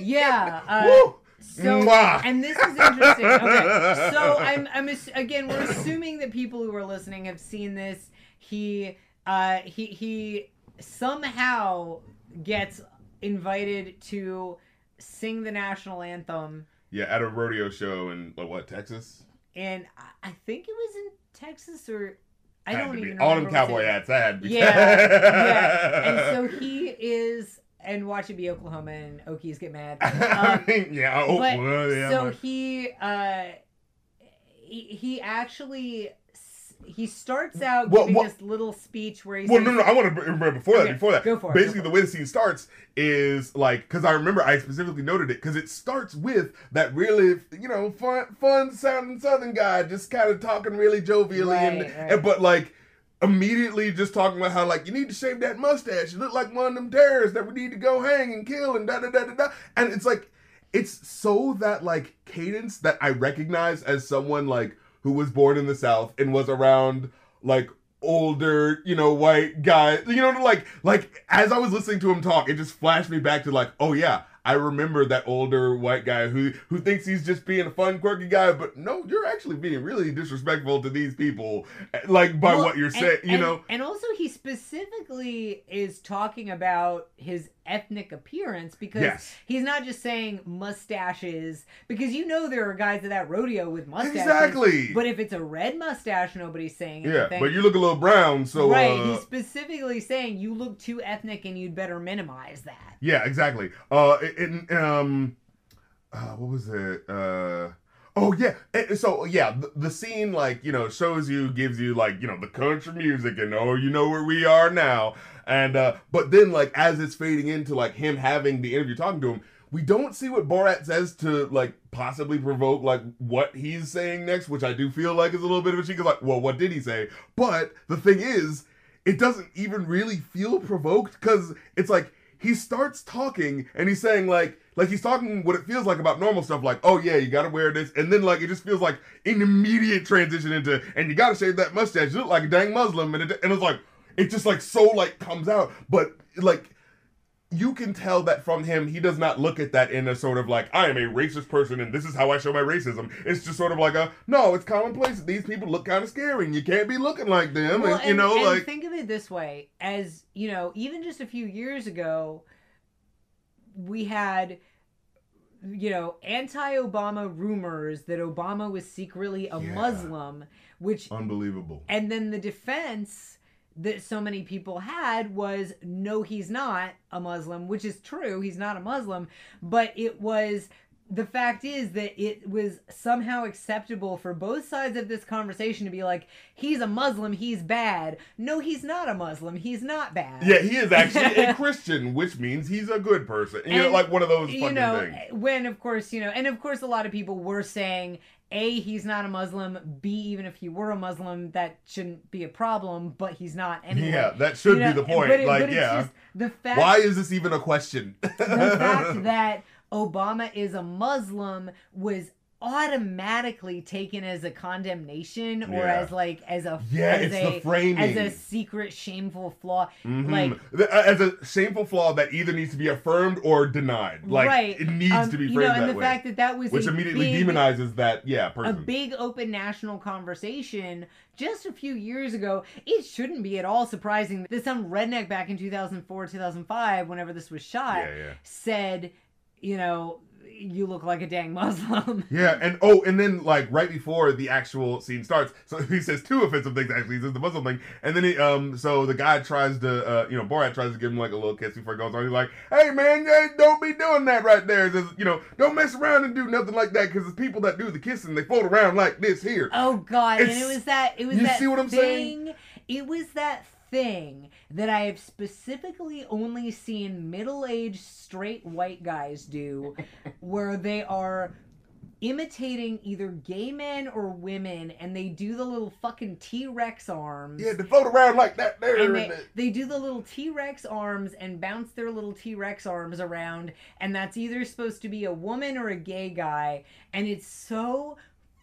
Yeah. Uh, Woo! so, Mwah! and this is interesting. Okay, so I'm, I'm ass- again, we're assuming that people who are listening have seen this. He, uh, he, he somehow gets invited to sing the national anthem, yeah, at a rodeo show in like, what Texas? and I, I think it was in Texas or I don't to be. even all remember. them cowboy hats. I had to be. Yeah, yeah. And so he is, and watch it be Oklahoma, and Okies get mad. Um, yeah. Oh, well, yeah. so but- he uh he, he actually he starts out Well, giving what- this little speech where he Well, no, no, I want to remember before that. Okay, Before that, go for it, basically, go the for way the scene starts is like because I remember I specifically noted it because it starts with that really, you know, fun, fun sounding Southern guy just kind of talking really jovially, and, Right, right. and but like immediately just talking about how like you need to shave that mustache. You look like one of them terrorists that we need to go hang and kill and da da da da da. And it's like it's so that like cadence that I recognize as someone like who was born in the South and was around like older, you know, white guy. You know, like like as I was listening to him talk, it just flashed me back to like, oh yeah, I remember that older white guy who who thinks he's just being a fun, quirky guy, but no, you're actually being really disrespectful to these people, eh, like by Well, what you're saying. You and- know, and also he specifically is talking about his ethnic appearance because Yes. he's not just saying mustaches because you know there are guys at that rodeo with mustaches. Exactly. But if it's a red mustache, nobody's saying yeah, but you look a little brown, so right, uh, he's specifically saying you look too ethnic and you'd better minimize that. Yeah, exactly. Uh, in um, uh, what was it? Uh, oh yeah. Eh, So yeah, the, the scene like you know shows you, gives you like you know the country music and oh you know where we are now, and uh, but then like as it's fading into like him having the interview talking to him. We don't see what Borat says to like possibly provoke like what he's saying next, which I do feel like is a little bit of a cheek. Like, well, what did he say? But the thing is, it doesn't even really feel provoked because it's like he starts talking and he's saying like like he's talking what it feels like about normal stuff like oh yeah you gotta wear this. And then like it just feels like an immediate transition into and you gotta shave that mustache. You look like a dang muslim. And, it, and it's like it just like so like comes out. But like you can tell that from him he does not look at that in a sort of like i am a racist person and this is how i show my racism. It's just sort of like a no it's commonplace. These people look kind of scary and you can't be looking like them. Well, and, you know and like think of it this way: as you know, even just a few years ago, we had you know anti-Obama rumors that Obama was secretly a Yeah. Muslim, which unbelievable. and then the defense that so many people had was no he's not a muslim which is true he's not a muslim but it was the fact is that it was somehow acceptable for both sides of this conversation to be like he's a muslim he's bad no he's not a muslim he's not bad Yeah, he is actually a Christian, which means he's a good person. You know, like one of those you fucking know things. when of course you know and of course a lot of people were saying a he's not a muslim b even if he were a muslim that shouldn't be a problem but he's not anyway Yeah, that should You know, be the point. it- like, yeah, the fact why is this even a question? the fact that obama is a muslim was automatically taken as a condemnation or Yeah. as like as a Yeah, as it's a the framing. as a secret shameful flaw Mhm. like uh, as a shameful flaw that either needs to be affirmed or denied. Like right it needs um, to be you framed know and that the way, fact that that was which immediately big, demonizes that yeah person. a big open national conversation just a few years ago it shouldn't be at all surprising that some redneck back in 2004 2005 whenever this was shot yeah. said you know you look like a dang muslim Yeah, and oh, and then like right before the actual scene starts, so he says two offensive things. Actually, he says the Muslim thing, and then he um, so the guy tries to uh, you know, Borat tries to give him like a little kiss before he goes on. He's like, "Hey man, hey, don't be doing that right there. He says, you know, don't mess around and do nothing like that because the people that do the kissing, they float around like this here. Oh God! and it was that it was you that see what I'm thing, saying? It was that thing that I have specifically only seen middle-aged straight white guys do, where they are imitating either gay men or women, and they do the little fucking T-Rex arms. Yeah, they float around like that there. they, they do the little T-Rex arms and bounce their little T-Rex arms around and that's either supposed to be a woman or a gay guy and it's so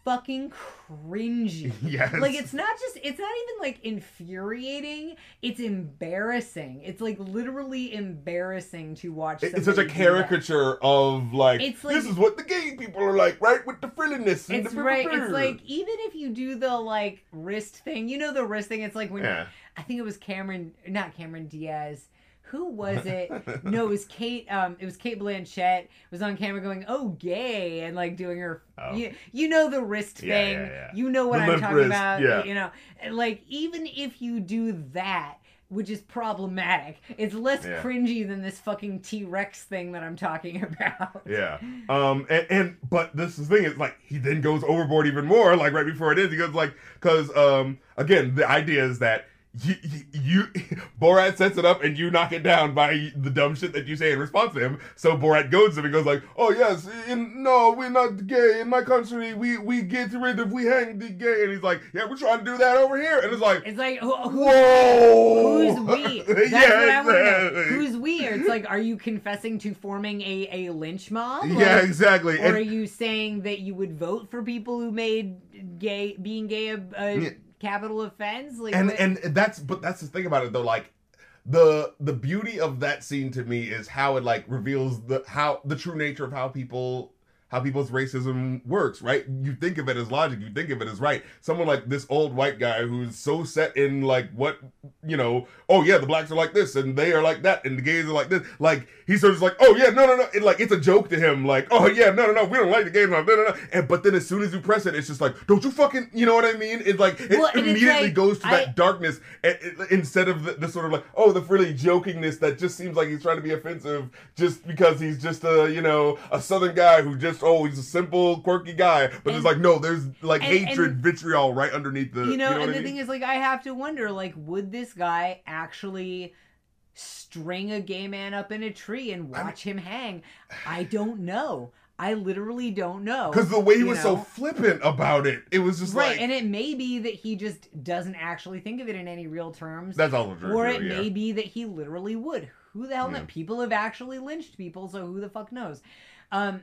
fucking cringy. yes. Like it's not just it's not even like infuriating, it's embarrassing. It's like literally embarrassing to watch It's such a caricature of like, It's like- this is what the gay people are like, right? With the frilliness and It's the right. It's like even if you do the like wrist thing, you know the wrist thing. It's like when yeah. I think it was Cameron, not Cameron Diaz. Who was it? no, it was Kate. Um, it was Cate Blanchett. Was on camera going, "Oh, gay," and like doing her. Oh. You, you know the wrist Yeah, thing. yeah, yeah. You know what The I'm talking wrist, about. yeah. You know, like even if you do that, which is problematic. It's less Yeah. cringy than this fucking T Rex thing that I'm talking about. Yeah. Um. And, and but this is the thing is like he then goes overboard even more. Like right before it is, he goes like because um again the idea is that. You, you, Borat sets it up and you knock it down by the dumb shit that you say in response to him. So Borat goes to him and goes like, "Oh yes, in, no, we're not gay in my country. We we get rid of we hang the gay." And he's like, "Yeah, we're trying to do that over here." And it's like, It's like who, who, "Whoa, who's we? That's yeah, what I want to know. exactly. Who's we? It's like, are you confessing to forming a, a lynch mob? yeah, exactly." Or And- are you saying that you would vote for people who made gay being gay a, a Yeah. Capital offense? Like, and what- and that's but that's the thing about it though like the the beauty of that scene to me is how it like reveals the how the true nature of how people how people's racism works right? You think of it as logic you think of it as right. Someone like this old white guy who's so set in like what you know oh yeah the blacks are like this and they are like that and the gays are like this. Like he's sort of like oh yeah no no no. It, like it's a joke to him like oh yeah no no no we don't like the gays no no no and but then as soon as you press it it's just like don't you fucking you know what i mean? It's like it Well, immediately like, goes to I- that darkness and, instead of the, the sort of like oh the really jokingness that just seems like he's trying to be offensive just because he's just a you know a southern guy who just oh he's a simple quirky guy but it's like no there's like and- hatred and- vitriol right underneath the you know, what and the mean? thing is, like, I have to wonder, like, would this guy actually string a gay man up in a tree and watch him hang? I don't know. I literally don't know. because the way he you was so flippant about it it was just right, like and it may be that he just doesn't actually think of it in any real terms, that's all. or it yeah. may be that he literally would. Who the hell Yeah. knows? People have actually lynched people, so who the fuck knows? Um,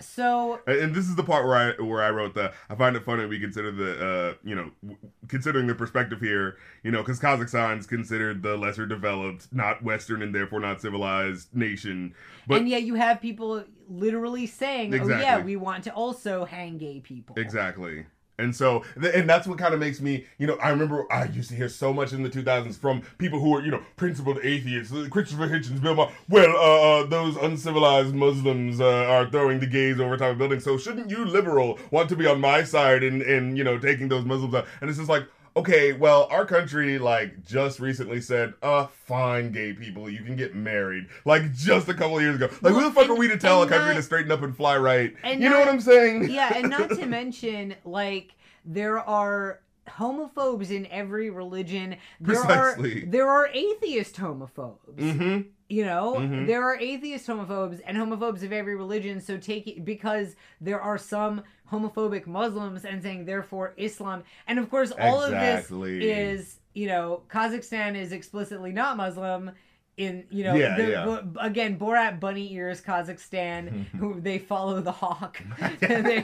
so And- this is the part where I where I wrote the. I find it funny we consider the uh you know w- considering the perspective here you know because Kazakhstan's considered the lesser developed not Western and therefore not civilized nation but and yet you have people literally saying, "Oh yeah, Exactly. we want to also hang gay people." Exactly. And so, and that's what kind of makes me, you know, I remember I used to hear so much in the 2000s from people who were, you know, principled atheists. Christopher Hitchens, Bill Maher. Well, uh, uh, those uncivilized Muslims uh, are throwing the gays over top of buildings. So shouldn't you, liberal, want to be on my side in, in you know, taking those Muslims out? And it's just like, okay, well, our country, like, just recently said, uh, fine, gay people, you can get married. Like, just a couple of years ago. Like, who the fuck and- are we to tell a country not- to straighten up and fly right? and you know what I'm saying? yeah, and not to mention, like, there are homophobes in every religion. There Precisely. are there are atheist homophobes. mm-hmm. You know, Mhm. there are atheist homophobes and homophobes of every religion. So take it because there are some homophobic Muslims and saying therefore Islam. And of course, all Exactly. of this is you know Kazakhstan is explicitly not Muslim. In you know, Yeah, the, yeah. Bo- again, Borat bunny ears Kazakhstan, who they follow the hawk, They-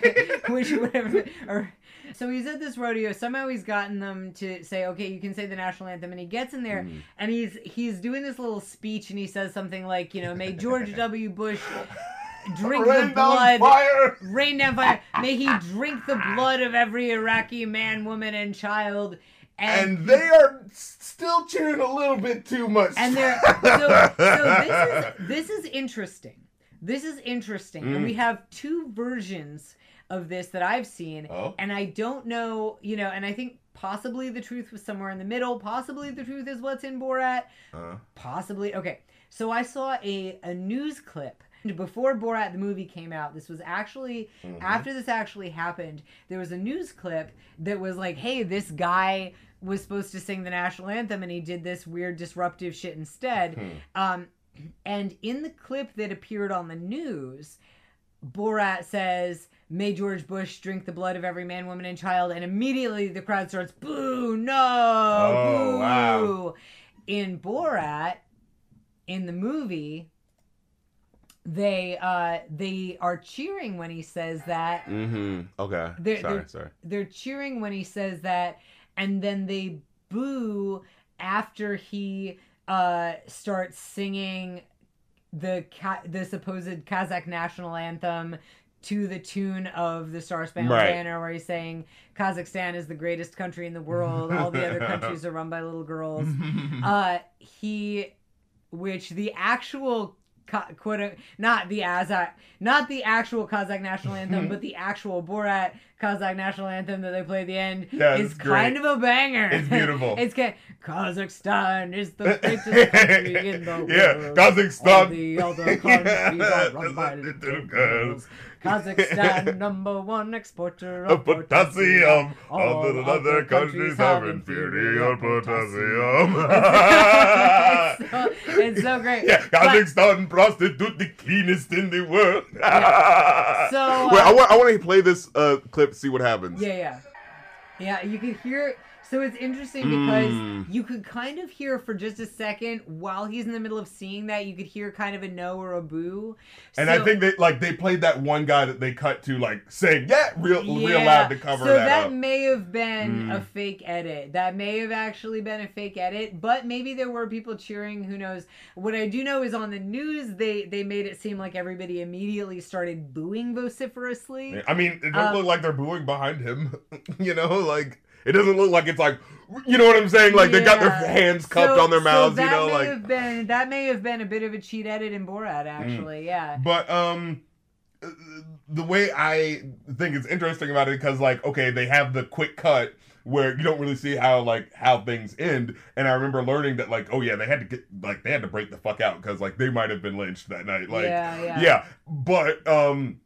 which whatever. Or so he's at this rodeo. Somehow he's gotten them to say, "Okay, you can say the national anthem," and he gets in there Mm. and he's he's doing this little speech and he says something like you know may george w bush drink Rain the blood fire. rain down fire may he drink the blood of every iraqi man woman and child and, And they are still cheering a little bit too much. and they're so, so this is this is interesting this is interesting and Mm. we have two versions of this that i've seen Oh. and I don't know, you know, and I think possibly the truth was somewhere in the middle. Possibly the truth is what's in Borat. Uh, Possibly. Okay. So I saw a, a news clip before Borat the movie came out. This was actually mhm. after this actually happened. There was a news clip that was like, "Hey, this guy was supposed to sing the national anthem and he did this weird disruptive shit instead." Hmm. Um, and in the clip that appeared on the news, Borat says, May George Bush drink the blood of every man, woman, and child. And immediately the crowd starts, Boo, no, Oh, boo. wow. In Borat, in the movie, they uh they are cheering when he says that Mm-hmm. Okay. They're- sorry, they're- sorry. they're cheering when he says that and then they boo after he uh starts singing the Ka- the supposed Kazakh national anthem to the tune of the Star Spangled Right. Banner where he's saying Kazakhstan is the greatest country in the world all the other countries are run by little girls uh he which the actual quote not the Azak, not the actual Kazakh national anthem, mm-hmm. but the actual Borat Kazakh national anthem that they play at the end Yeah, is kind of a banger. It's beautiful. it's kind Kazakhstan is the greatest country in the world. yeah, All Kazakhstan. the other countries are run by little girls. Kazakhstan, number one exporter Of of potassium, All all the other countries have inferior potassium. it's, so, it's so great. yeah, But- Kazakhstan prostitute the cleanest in the world. So, Wait, uh, I want I want to play this uh, clip, see what happens. Yeah, yeah. Yeah, you can hear. So it's interesting because Mm. you could kind of hear for just a second while he's in the middle of seeing that, you could hear kind of a no or a boo. And So- I think they like they played that one guy that they cut to like saying yeah real real loud to cover so that, that may have been Mm. a fake edit. That may have actually been a fake edit, but maybe there were people cheering. Who knows? What I do know is on the news they they made it seem like everybody immediately started booing vociferously. I mean, it doesn't Um, look like they're booing behind him. you know, like it doesn't look like it's like you know what I'm saying. Like they got their hands cupped So- on their so mouths. that you know, may like. have been that may have been a bit of a cheat edit in Borat, actually. Yeah. But um, uh, the way I think it's interesting about it because like okay, they have the quick cut where you don't really see how like how things end, and I remember learning that like oh yeah, they had to get like they had to break the fuck out because like they might have been lynched that night. Like yeah, yeah. yeah but um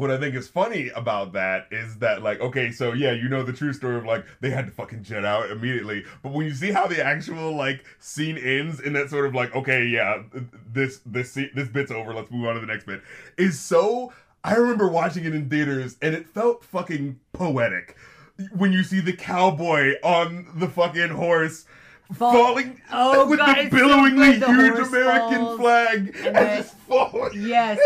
what I think is funny about that is that like okay so yeah you know the true story of like they had to fucking jet out immediately but when you see how the actual like scene ends in that sort of like okay yeah this this this bit's over let's move on to the next bit is so I remember watching it in theaters and it felt fucking poetic when you see the cowboy on the fucking horse Fall- falling Oh, with God, the it's so billowingly. The huge American falls, flag and and, just falling. Yes,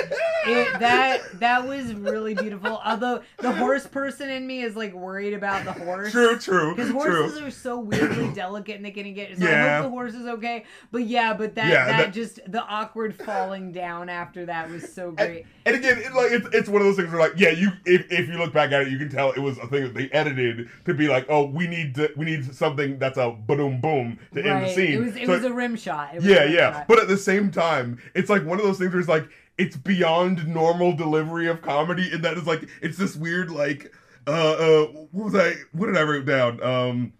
it, that that was really beautiful. Although the horse person in me is like worried about the horse. True, true, Because true. horses are so weirdly delicate and they can get. So I Yeah. hope the horse is okay. But yeah, but that Yeah, that, that- just the awkward falling down after that was so great. And again, it, like it's, it's one of those things where like yeah, you if, if you look back at it, you can tell it was a thing that they edited to be like, oh, we need to we need something that's a boom boom to end the scene. It was it So was a rim shot. It was yeah, yeah. shot. But at the same time, it's like one of those things where it's like it's beyond normal delivery of comedy, and that is like it's this weird like uh uh what was I what did I write down um.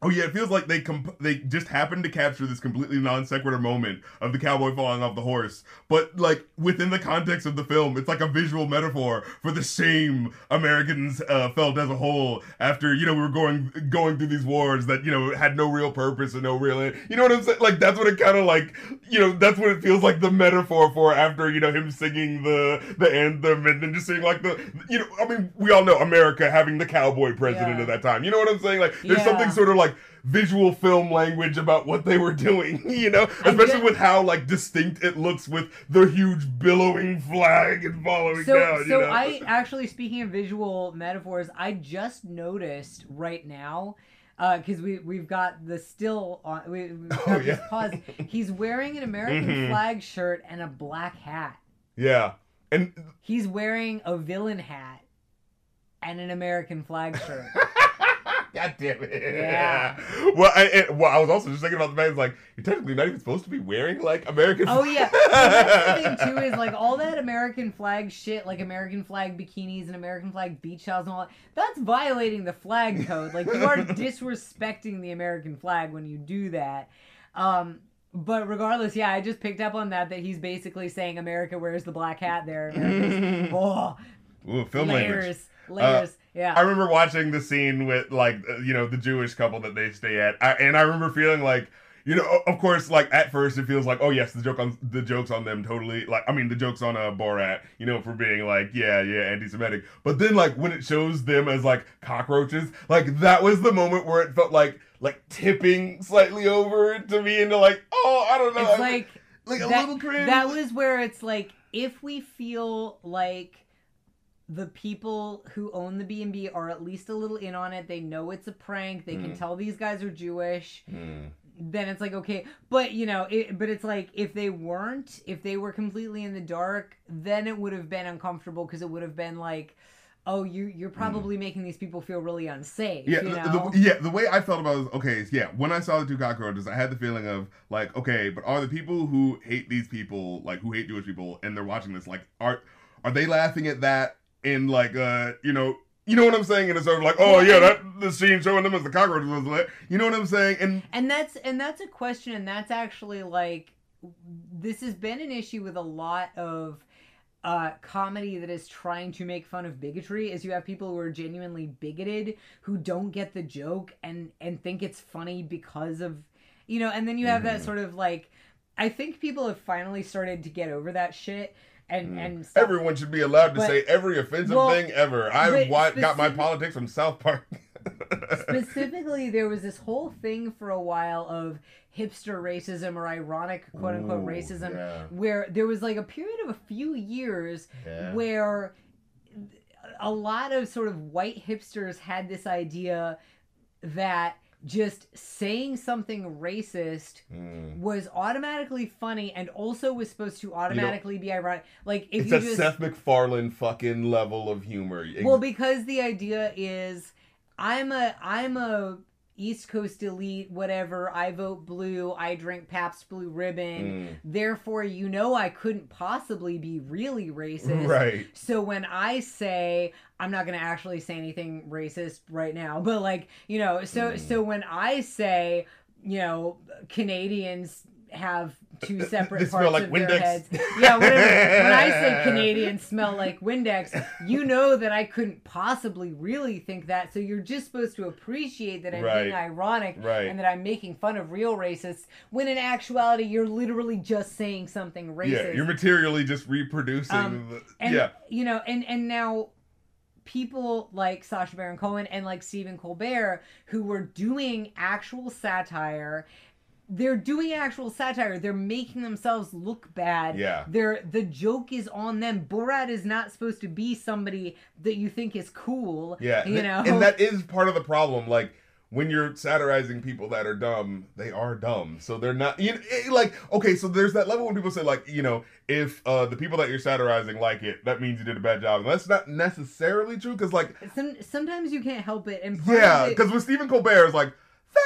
Oh yeah, it feels like they comp- they just happened to capture this completely non sequitur moment of the cowboy falling off the horse, but like within the context of the film, it's like a visual metaphor for the shame Americans uh, felt as a whole after you know we were going going through these wars that you know had no real purpose and no real you know what I'm saying? Like that's what it kind of like you know that's what it feels like the metaphor for after you know him singing the the anthem and then just seeing like the you know I mean we all know America having the cowboy president Yeah. at that time. You know what I'm saying? Like there's Yeah. something sort of like visual film language about what they were doing, you know, especially with how like distinct it looks with the huge billowing flag and following So, down. so you know? I actually speaking of visual metaphors, I just noticed right now because we we've got the still on we, Oh, yeah. pause. He's wearing an American Mhm. flag shirt and a black hat. yeah, and He's wearing a villain hat and an American flag shirt. God damn it. Yeah. Well, I, and, well, I was also just thinking about the fact like you're technically not even supposed to be wearing like American. Oh yeah, well, that's the thing too is like all that American flag shit, like American flag bikinis and American flag beach towels and all that. That's violating the flag code. Like you are disrespecting the American flag when you do that. Um, but regardless, yeah, I just picked up on that that he's basically saying America wears the black hat there. Oh, Ooh, film language. layers, layers. Yeah. I remember watching the scene with like uh, you know the Jewish couple that they stay at, I, and I remember feeling like you know of course like at first it feels like oh yes the joke on the jokes on them totally like I mean the jokes on uh, Borat you know for being like yeah yeah anti-Semitic, but then like when it shows them as like cockroaches, like that was the moment where it felt like like tipping slightly over to me into like oh I don't know it's like like a that, little cringe. that was where it's like if we feel like the people who own the B&B are at least a little in on it, they know it's a prank, they can Mm. tell these guys are Jewish, Hmm. then it's like okay. But you know, it, but it's like if they weren't, if they were completely in the dark, then it would have been uncomfortable because it would have been like oh you you're probably making these people feel really unsafe, Yeah, you the, the, yeah. The way I felt about it was okay. Yeah, when I saw the two cockroaches, I had the feeling of like, okay, but are the people who hate these people, like who hate Jewish people, and they're watching this, like, are are they laughing at that in like, uh, you know, You know what I'm saying? And it's sort of like, oh yeah, that the scene showing them as the cockroaches was lit. You know what I'm saying? And and that's and that's a question and that's actually like this has been an issue with a lot of uh, comedy that is trying to make fun of bigotry is you have people who are genuinely bigoted who don't get the joke and and think it's funny because of you know and then you have that Mhm. sort of like i think people have finally started to get over that shit and mm. and stop- everyone should be allowed to But- say every offensive well, thing ever. I but got my politics from South Park. specifically there was this whole thing for a while of hipster racism or ironic quote unquote Ooh, racism yeah. where there was like a period of a few years Yeah. where a lot of sort of white hipsters had this idea that just saying something racist Mm. was automatically funny and also was supposed to automatically be ironic like if It's you a just Seth MacFarlane fucking level of humor. Well, because the idea is, I'm a I'm a East Coast elite, whatever. I vote blue. I drink Pabst Blue Ribbon. Mm. Therefore, you know I couldn't possibly be really racist. Right. So when I say I'm not going to actually say anything racist right now, but like you know, so Mm. so when I say you know Canadians have two separate parts like of their heads. Yeah, whatever. when I say Canadians smell like Windex, you know that I couldn't possibly really think that. So you're just supposed to appreciate that I'm being ironic Right. and that I'm making fun of real racists. When in actuality, you're literally just saying something racist. Yeah, you're materially just reproducing. Um, the, and yeah. you know and and now people like Sacha Baron Cohen and like Stephen Colbert who were doing actual satire they're doing actual satire they're making themselves look bad Yeah. they're the joke is on them Borat is not supposed to be somebody that you think is cool Yeah, you know and that is part of the problem. Like when you're satirizing people that are dumb, they are dumb, so they're not. You know, eh, like okay, so there's that level when people say like, you know, if uh, the people that you're satirizing like it, that means you did a bad job. And that's not necessarily true because like, Some, sometimes you can't help it and yeah, because with Stephen Colbert is like.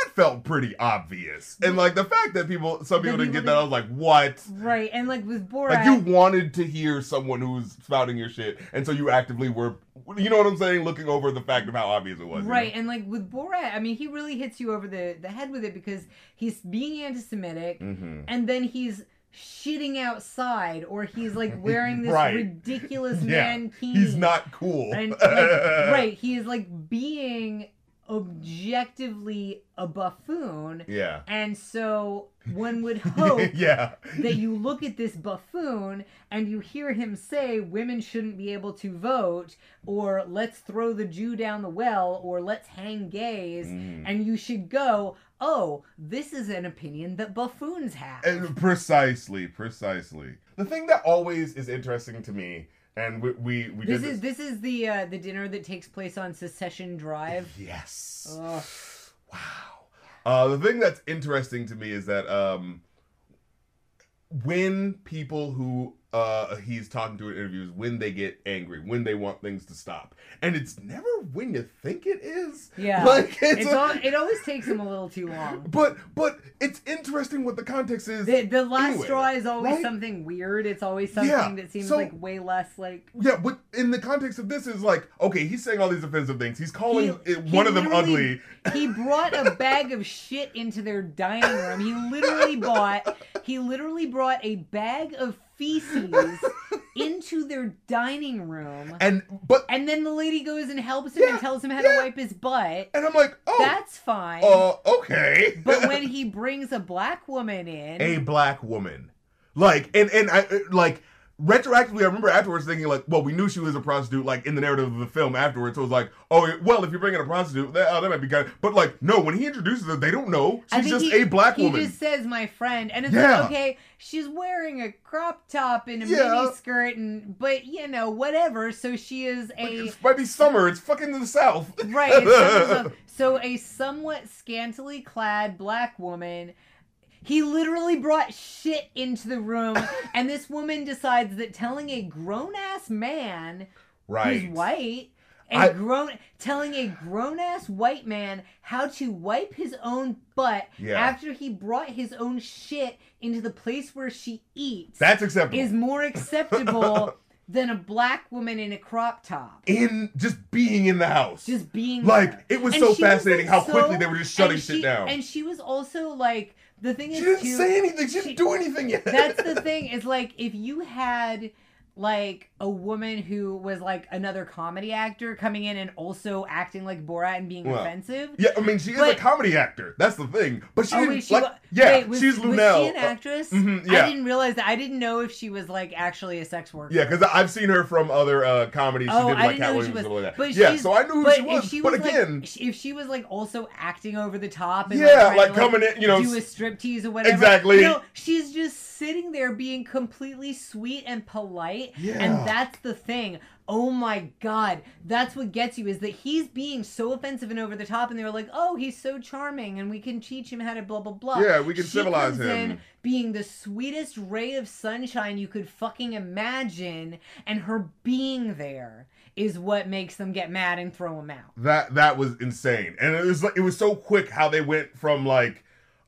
That felt pretty obvious, and like the fact that people, some people didn't get that, I was like, "What?" right and like with Borat Like you wanted to hear someone who's spouting your shit, and so you actively were, you know what I'm saying, looking over the fact of how obvious it was. you know? Right, and like with Borat, I mean, he really hits you over the, the head with it because he's being anti Semitic Mm-hmm. and then he's shitting outside or he's like wearing this Right. ridiculous Yeah, mankini. He's not cool. And, like, right, he is like being objectively a buffoon. Yeah. And so one would hope yeah. that you look at this buffoon and you hear him say women shouldn't be able to vote or let's throw the Jew down the well or let's hang gays Mm. and you should go oh this is an opinion that buffoons have And precisely, precisely. The thing that always is interesting to me, and we we, we this is this is the uh, the dinner that takes place on secession drive Yes. Ugh. Wow. Uh, the thing that's interesting to me is that um, when people who uh, he's talking to in interviews, when they get angry, when they want things to stop, and it's never when you think it is. yeah Like it's, it's a- all, it always takes him a little too long but but it's interesting what the context is. the, the last Anyway, straw is always right? something weird it's always something Yeah, that seems so- like way less like Yeah, but in the context of this is like, okay, he's saying all these offensive things. He's calling He- it, he one of them ugly. he brought a bag of shit into their dining room. He literally bought he literally brought a bag of feces into their dining room. And but And then the lady goes and helps him Yeah, and tells him how yeah. to wipe his butt. and I'm like, oh, That's fine. uh, okay. but when he brings a black woman in, a black woman, like, and and I like retroactively, I remember afterwards thinking like, well, we knew she was a prostitute, like in the narrative of the film afterwards. So it was like, oh, well, if you're bringing a prostitute, that, oh, that might be kind. Of, but like, no, when he introduces her, they don't know. She's just he- a black he woman. He just says my friend, and it's Yeah. like okay, she's wearing a crop top and a Yeah. mini skirt, and but you know whatever. So she is a it might be summer. It's fucking the south. Right. it's some- some- so a somewhat scantily clad black woman. He literally brought shit into the room, and this woman decides that telling a grown ass man right. who's white, a I- grown telling a grown ass white man how to wipe his own butt Yeah. after he brought his own shit into the place where she eats That's acceptable. is more acceptable than a black woman in a crop top. in just being in the house. Just being like there. it was And so she was, fascinating like, how quickly they were just shutting and shit down. And she was also like the thing is she didn't too, say anything. She didn't she- do anything yet. that's the thing is like if you had like a woman who was like another comedy actor coming in and also acting like Borat and being Well, offensive. Yeah, I mean, she is a comedy actor. That's the thing. But she Oh, wait, she like. wa- yeah, wait, was, she's was she an actress? mhm, yeah. I didn't realize that. I didn't know if she was like actually a sex worker. Yeah, because I've seen her from other uh, comedies. She Oh, did I like didn't Katt know who Williams she and was. stuff like that. But yeah, so I knew who but she was. she but was again, like, if she was like also acting over the top and Yeah, like, coming in, you know, do a striptease or whatever. Exactly. You know, she's just sitting there being completely sweet and polite, Yeah. and that's the thing. Oh my god, that's what gets you is that he's being so offensive and over the top, and they were like, "Oh, he's so charming, and we can teach him how to blah blah blah." Yeah, we can She civilize comes him. in being the sweetest ray of sunshine you could fucking imagine, and her being there is what makes them get mad and throw him out. that that was insane, and it was like it was so quick how they went from like.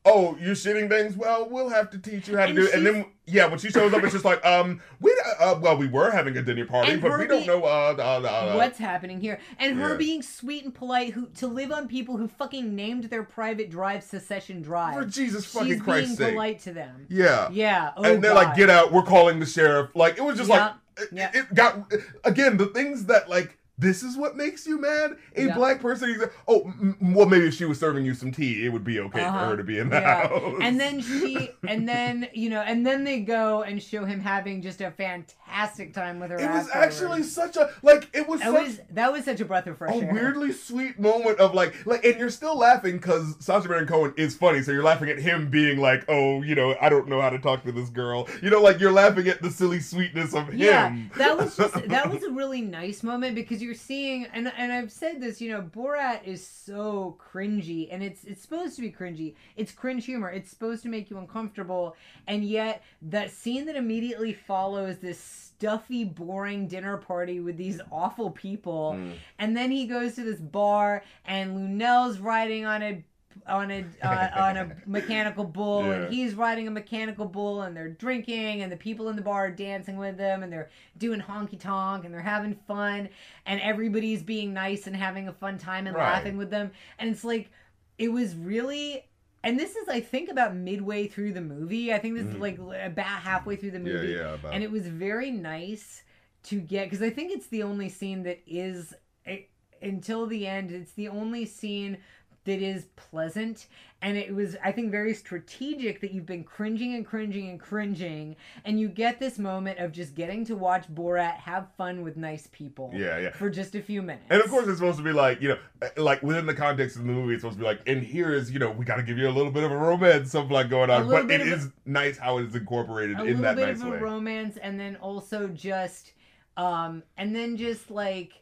Oh, you're shitting things? Well, we'll have to teach you how to do it. And then, yeah, when she shows up, it's just like, um, we, uh, well, we were having a dinner party, And but we don't know, uh, uh, uh, What's happening here? And her yeah. being sweet and polite, who to live on people who fucking named their private drive Secession Drive. for Jesus fucking She's Christ's being sake. polite to them. Yeah. Yeah. Oh, and they're like, get out, we're calling the sheriff. Like, it was just Yeah, like, it, yeah. it got, again, the things that, like, this is what makes you mad? A Yeah. black person, oh, m- well, maybe if she was serving you some tea, it would be okay Uh-huh. for her to be in the Yeah. house. And then she, and then you know, and then they go and show him having just a fantastic time with her. it was actually such a, like, it was That such was that was such a breath of fresh a air. weirdly sweet moment of like like and you're still laughing because Sacha Baron Cohen is funny, so you're laughing at him being like, oh, you know, I don't know how to talk to this girl. You know, like you're laughing at the silly sweetness of him. Yeah, that was just that was a really nice moment because you're seeing and and I've said this, you know, Borat is so cringy and it's it's supposed to be cringy. It's cringe humor. It's supposed to make you uncomfortable and yet that scene that immediately follows this stuffy boring dinner party with these awful people Mm. and then he goes to this bar and Luenell's riding on a on a uh, on a mechanical bull Yeah. and he's riding a mechanical bull and they're drinking and the people in the bar are dancing with them and they're doing honky tonk and they're having fun and everybody's being nice and having a fun time and Right. laughing with them and it's like it was really and this is I think about midway through the movie I think this is Mhm. like about halfway through the movie yeah. About, and it was very nice to get because I think it's the only scene that is eh, until the end. It's the only scene that is pleasant, and it was I think very strategic that you've been cringing and cringing and cringing, and you get this moment of just getting to watch Borat have fun with nice people. yeah, yeah. For just a few minutes. And of course, it's supposed to be like, you know, like within the context of the movie, it's supposed to be like, and here is, you know, we got to give you a little bit of a romance, something like going on. But it a- is nice how it is incorporated a in little that bit nice of a way. romance and then also just um and then just like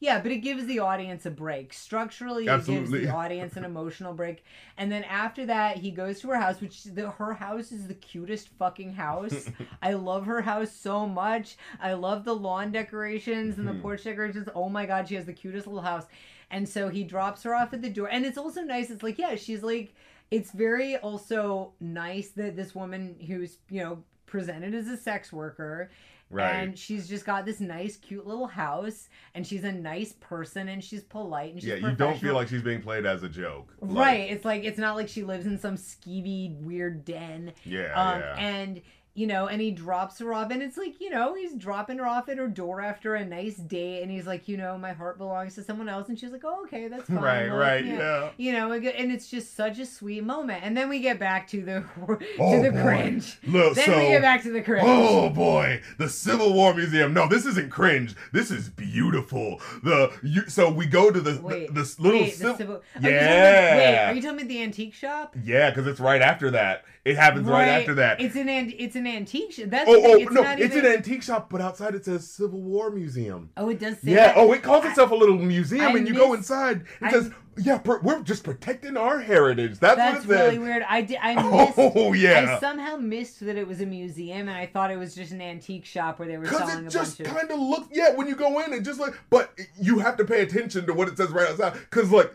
yeah but it gives the audience a break. Structurally it Absolutely. gives the audience an emotional break. And then after that he goes to her house which the, her house is the cutest fucking house. I love her house so much. I love the lawn decorations and the Mhm. porch decorations. Oh my god she has the cutest little house. And so he drops her off at the door. And it's also nice. It's like yeah she's like it's very also nice that this woman who's you know presented as a sex worker right. and she's just got this nice cute little house and she's a nice person and she's polite and she's yeah, you don't feel like she's being played as a joke. Like, right it's like it's not like she lives in some skeevy weird den Yeah, um yeah. and you know and he drops her off and it's like you know he's dropping her off at her door after a nice date and he's like you know my heart belongs to someone else and she's like oh okay that's fine right, Well, right, yeah yeah. you know, and it's just such a sweet moment. And then we get back to the to Oh, the boy. cringe. Look, Then so we get back to the cringe. Oh boy, the Civil War Museum. No, this isn't cringe. This is beautiful. The you, so we go to the Wait, the, this little wait, civ- the civil. Are you talking wait, are you telling me the antique shop? yeah, because it's right after that. It happens right, after that. It's an an- it's an antique shop. That's oh, oh it's no, it's even... an antique shop, but outside it says Civil War Museum. Oh, it does say Yeah. that. Oh, it calls itself a little museum, I and you go inside. It I- says, "Yeah, we're just protecting our heritage." That's, That's what it really weird. I did. I oh, missed. Oh yeah. I somehow missed that it was a museum, and I thought it was just an antique shop where they were selling it just kind of looks, yeah, when you go in, it just like, but you have to pay attention to what it says right outside. Because, like,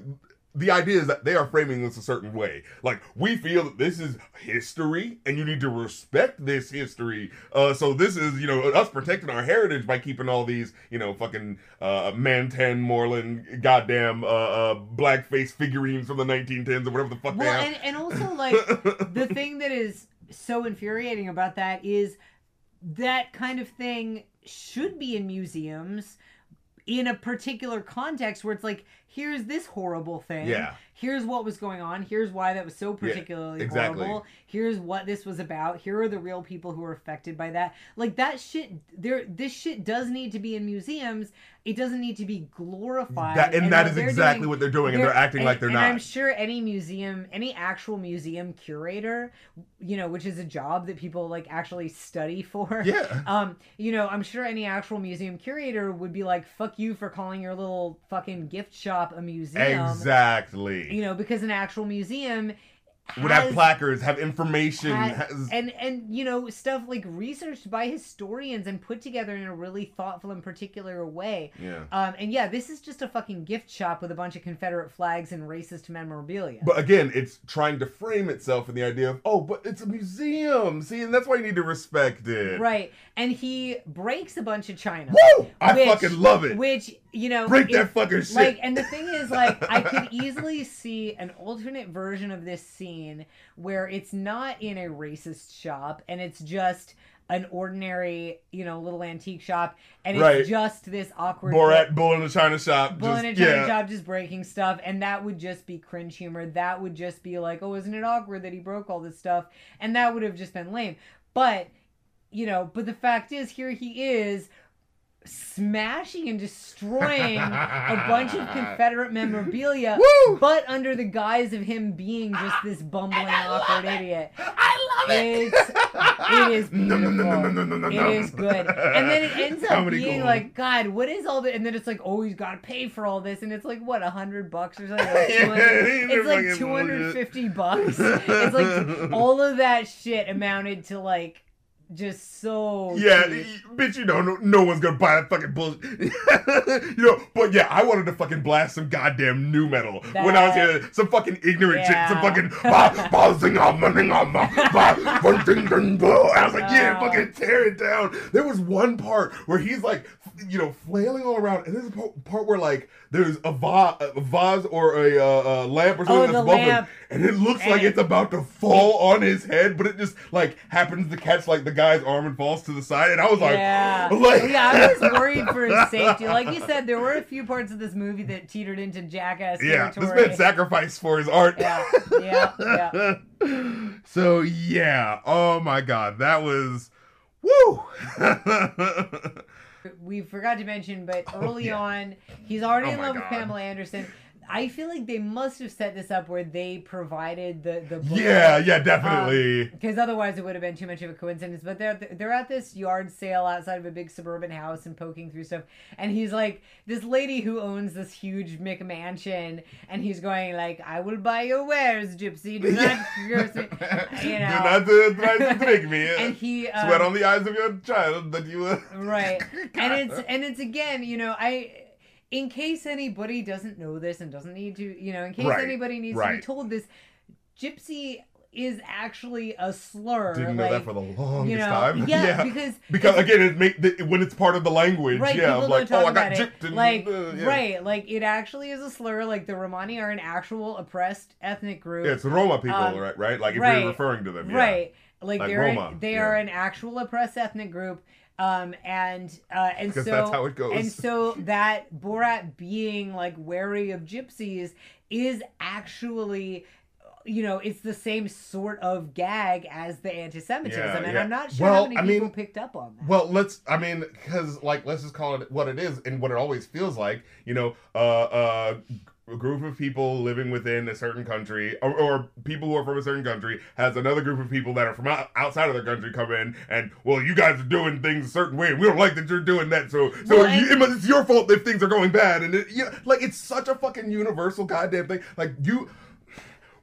the idea is that they are framing this a certain way. Like we feel that this is history, and you need to respect this history. Uh, so this is you know us protecting our heritage by keeping all these you know fucking uh, Mantan Moreland goddamn uh, uh, blackface figurines from the 1910s or whatever the fuck well, and, and also like the thing that is so infuriating about that is that kind of thing should be in museums in a particular context where it's like here's this horrible thing Yeah. here's what was going on here's why that was so particularly exactly. horrible here's what this was about here are the real people who were affected by that like that shit there this shit does need to be in museums it doesn't need to be glorified That, and, that what is they're exactly doing- what they're doing, and they're acting and- like they're and not. I'm sure any museum, any actual museum curator, you know, which is a job that people like actually study for. Yeah. Um, you know, I'm sure any actual museum curator would be like, "Fuck you for calling your little fucking gift shop a museum." exactly. You know, because an actual museum Would have placards, have information, has- has, and and you know stuff like researched by historians and put together in a really thoughtful and particular way. yeah. Um, and yeah, this is just a fucking gift shop with a bunch of Confederate flags and racist memorabilia. But again, it's trying to frame itself in the idea of, oh, but it's a museum. See, and that's why you need to respect it. right, and he breaks a bunch of china. Woo! I Which- fucking love it. Which you know, Break that fucking shit. Like, and the thing is, like, I could easily see an alternate version of this scene where it's not in a racist shop and it's just an ordinary, you know, little antique shop, and it's Right. just this awkward Borat, bull in the china shop. Bull just, in a china yeah. shop just breaking stuff, and that would just be cringe humor. That would just be like, oh, isn't it awkward that he broke all this stuff? And that would have just been lame. But, you know, but the fact is, here he is smashing and destroying a bunch of Confederate memorabilia, but under the guise of him being just this bumbling, awkward idiot. I love it. It's it is beautiful. no, no, no, no, It no. is good. And then it ends up being gold. like, God, what is all this? And then it's like, oh, he's got to pay for all this. And it's like, what, a hundred bucks or something? Like Yeah, 200 these are it's like fucking 250 bucks. It's like all of that shit amounted to like just so. Yeah, cheap. bitch, you know, no, no one's gonna buy that fucking bullshit. you know, but yeah, I wanted to fucking blast some goddamn new metal when I was here. Some fucking ignorant shit, some fucking. ba- ba- zing- ah, ma- ning- ah, ma- ba- bun- ding- ding- bo. I was like, yeah, fucking tear it down. There was one part where he's like, you know, flailing all around, and there's a part where like there's a, va- a vase or a uh, lamp or something Oh, that's him, lamp. And it looks And like it's about to fall on his head, but it just like happens to catch like the guy's arm and falls to the side, and I was like, yeah. like yeah, I was worried for his safety. Like you said, there were a few parts of this movie that teetered into jackass yeah, this territory. man sacrificed for his art. Yeah, yeah, yeah. so yeah, oh my god, that was woo. we forgot to mention, but Oh, early yeah. on, he's already Oh in love with Pamela Anderson. I feel like they must have set this up where they provided the the book. yeah, yeah, definitely. Because otherwise, it would have been too much of a coincidence. But they're they're at this yard sale outside of a big suburban house and poking through stuff. And he's like this lady who owns this huge McMansion, and he's going like, "I will buy your wares, Gypsy. Do not curse me." You know. Do not uh, try to trick me. and he um, Sweat on the eyes of your child that you. were right and it's and it's again you know i in case anybody doesn't know this and doesn't need to you know in case Right, anybody needs to be told this gypsy is actually a slur Didn't know that for the longest you know time. yeah, because Because again, it make the, when it's part of the language. Right, yeah, I'm like, oh, I got gypped and like, uh, yeah. right, like it actually is a slur. Like the Romani are an actual oppressed ethnic group. Yeah, it's Roma people, Um, right? Right, like if right, you're referring to them, yeah. Right. Like, Like they're Roma, they yeah. are an actual oppressed ethnic group. Um and uh and so that's how it goes. and so that Borat being like wary of gypsies is actually you know, it's the same sort of gag as the anti-Semitism, Yeah, and yeah. I'm not sure Well, how many I mean- people picked up on that. Well, let's. I mean, because like, let's just call it what it is and what it always feels like. You know, uh, uh, a group of people living within a certain country, or, or people who are from a certain country, has another group of people that are from outside of their country come in, and well, you guys are doing things a certain way, and we don't like that you're doing that. So, so Well, you, and- it must- it's your fault if things are going bad, and it, you know, like it's such a fucking universal goddamn thing. Like you.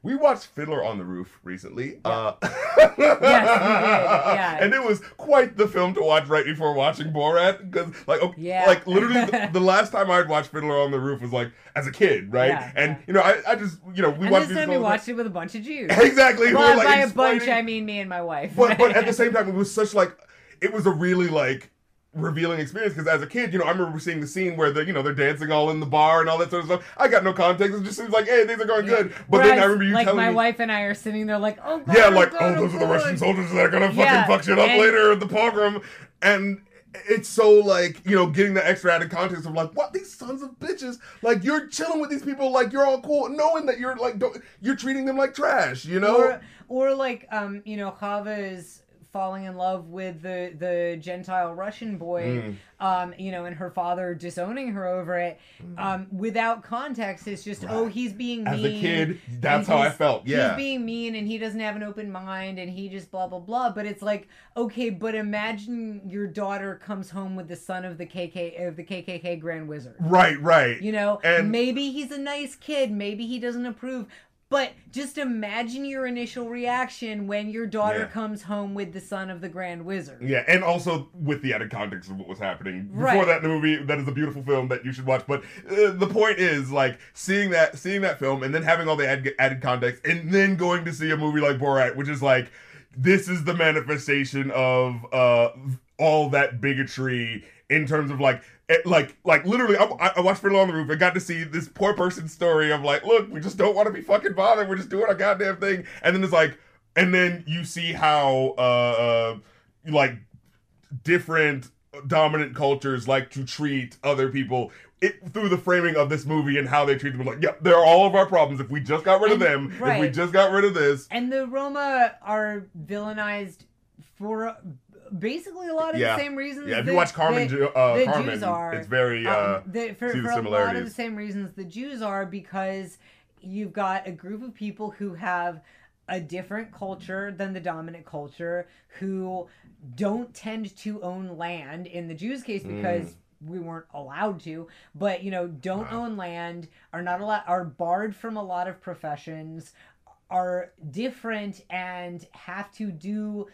We watched Fiddler on the Roof recently. Yeah. Uh, Yes, we did, yeah. And it was quite the film to watch right before watching Borat because, like, okay, Yeah. like literally the, the last time I'd watched Fiddler on the Roof was like as a kid, right? Yeah, and yeah. you know, I, I just you know we and watched this time we films- watched it with a bunch of Jews. exactly. we By, were, like, by a bunch, I mean me and my wife. but but at the same time, it was such like it was a really like revealing experience because as a kid, you know, I remember seeing the scene where they're you know they're dancing all in the bar and all that sort of stuff. I got no context; it just seems like hey, things are going good. But then I remember you like telling my me. wife and I are sitting there like, oh god, yeah, oh, like, oh, those are the Russian soldiers that are gonna fucking Yeah, fuck shit up and- later at the pogrom. And it's so like, you know, getting the extra added context of like, what these sons of bitches, like you're chilling with these people, like you're all cool, knowing that you're like, don't, you're treating them like trash, you know? Or, or like, um, you know, Chava is falling in love with the the Gentile Russian boy, Mm. um, you know, and her father disowning her over it, um, without context. It's just, oh, he's being As mean. a kid, that's how I felt. Yeah. He's being mean and he doesn't have an open mind and he just blah blah blah. But it's like, okay, but imagine your daughter comes home with the son of the KK of the KKK Grand Wizard. right, right. You know, And- maybe he's a nice kid, maybe he doesn't approve. But just imagine your initial reaction when your daughter Yeah. comes home with the son of the Grand Wizard. Yeah, and also with the added context of what was happening before Right. that in the movie. That is a beautiful film that you should watch. But uh, the point is, like, seeing that, seeing that film, and then having all the added, added context, and then going to see a movie like Borat, which is like, this is the manifestation of uh, all that bigotry in terms of like. It, like, like literally, I, I watched Fiddler on the Roof and got to see this poor person's story of like, look, we just don't want to be fucking bothered. We're just doing our goddamn thing. And then it's like, and then you see how, uh, uh like different dominant cultures like to treat other people it, through the framing of this movie and how they treat them. Like, yeah, they're all of our problems. If we just got rid of And- them, if we just got rid of this, And the Roma are villainized for basically a lot of Yeah. the same reasons. yeah. If you watch Carmen, that- uh, the Carmen, Jews are, it's very. Uh, um, the, for, see the for a lot of the same reasons the Jews are because you've got a group of people who have a different culture than the dominant culture who don't tend to own land in the Jews case because we weren't allowed to but you know don't Wow. own land are not allowed are barred from a lot of professions are different and have to do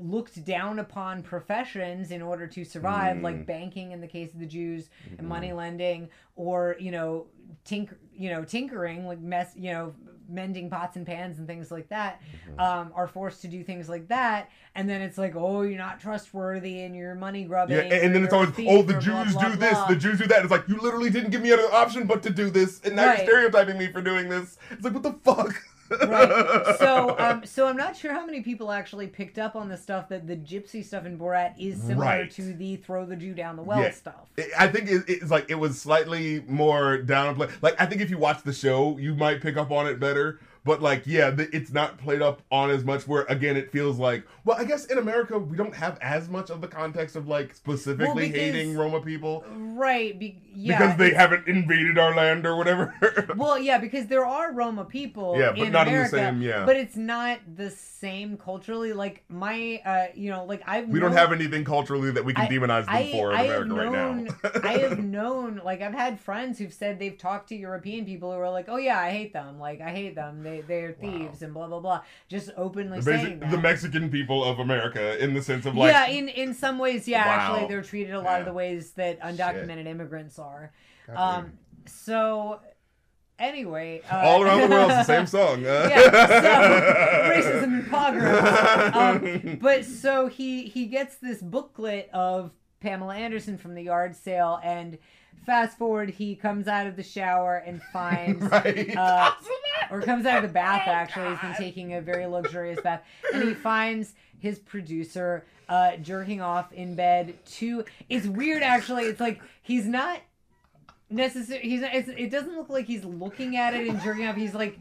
looked down upon professions in order to survive Mm. like banking in the case of the Jews Mm-hmm. and money lending or you know tink you know tinkering like mess you know mending pots and pans and things like that Mm-hmm. um, are forced to do things like that and then it's like oh you're not trustworthy and you're money grubbing yeah, and, and then it's always, oh, the or blah, Jews blah, do this, blah." the Jews do that. It's like, you literally didn't give me an option but to do this, and now Right. you're stereotyping me for doing this. It's like, what the fuck? right. So, um, so I'm not sure how many people actually picked up on the stuff that the gypsy stuff in Borat is similar Right. to the throw the Jew down the well Yeah. stuff. I think it, it's like it was slightly more downplay. Like I think if you watch the show, you might pick up on it better. But like, yeah, the, it's not played up on as much. Where again, it feels like, well, I guess in America we don't have as much of the context of like specifically because- hating Roma people Right. Be- yeah. because they haven't invaded our land or whatever. Well, yeah, because there are Roma people Yeah, but in not in the America, same- yeah. but it's not the same culturally. Like my, uh, you know, like I've we don't have anything culturally that we can I- demonize them I, for in I America known, right now. I have known, like I've had friends who've said they've talked to European people who are like, "Oh yeah, I hate them. Like I hate them. They they're Wow. thieves and blah blah blah." Just openly the, saying basic, that. the Mexican people of America, in the sense of like, yeah, in in some ways, yeah. Wow. Actually, they're treated a lot of the ways that undocumented immigrants are. Um, so anyway, uh, all around the world, it's the same song. Uh, Yeah, so, racism and pogroms. Um, but so he he gets this booklet of Pamela Anderson from the yard sale, and fast forward, he comes out of the shower and finds. right. Uh, or comes out of the bath actually he's been taking a very luxurious bath and he finds his producer uh jerking off in bed to it's weird actually it's like he's not necessarily he's not, it's, it doesn't look like he's looking at it and jerking off. He's like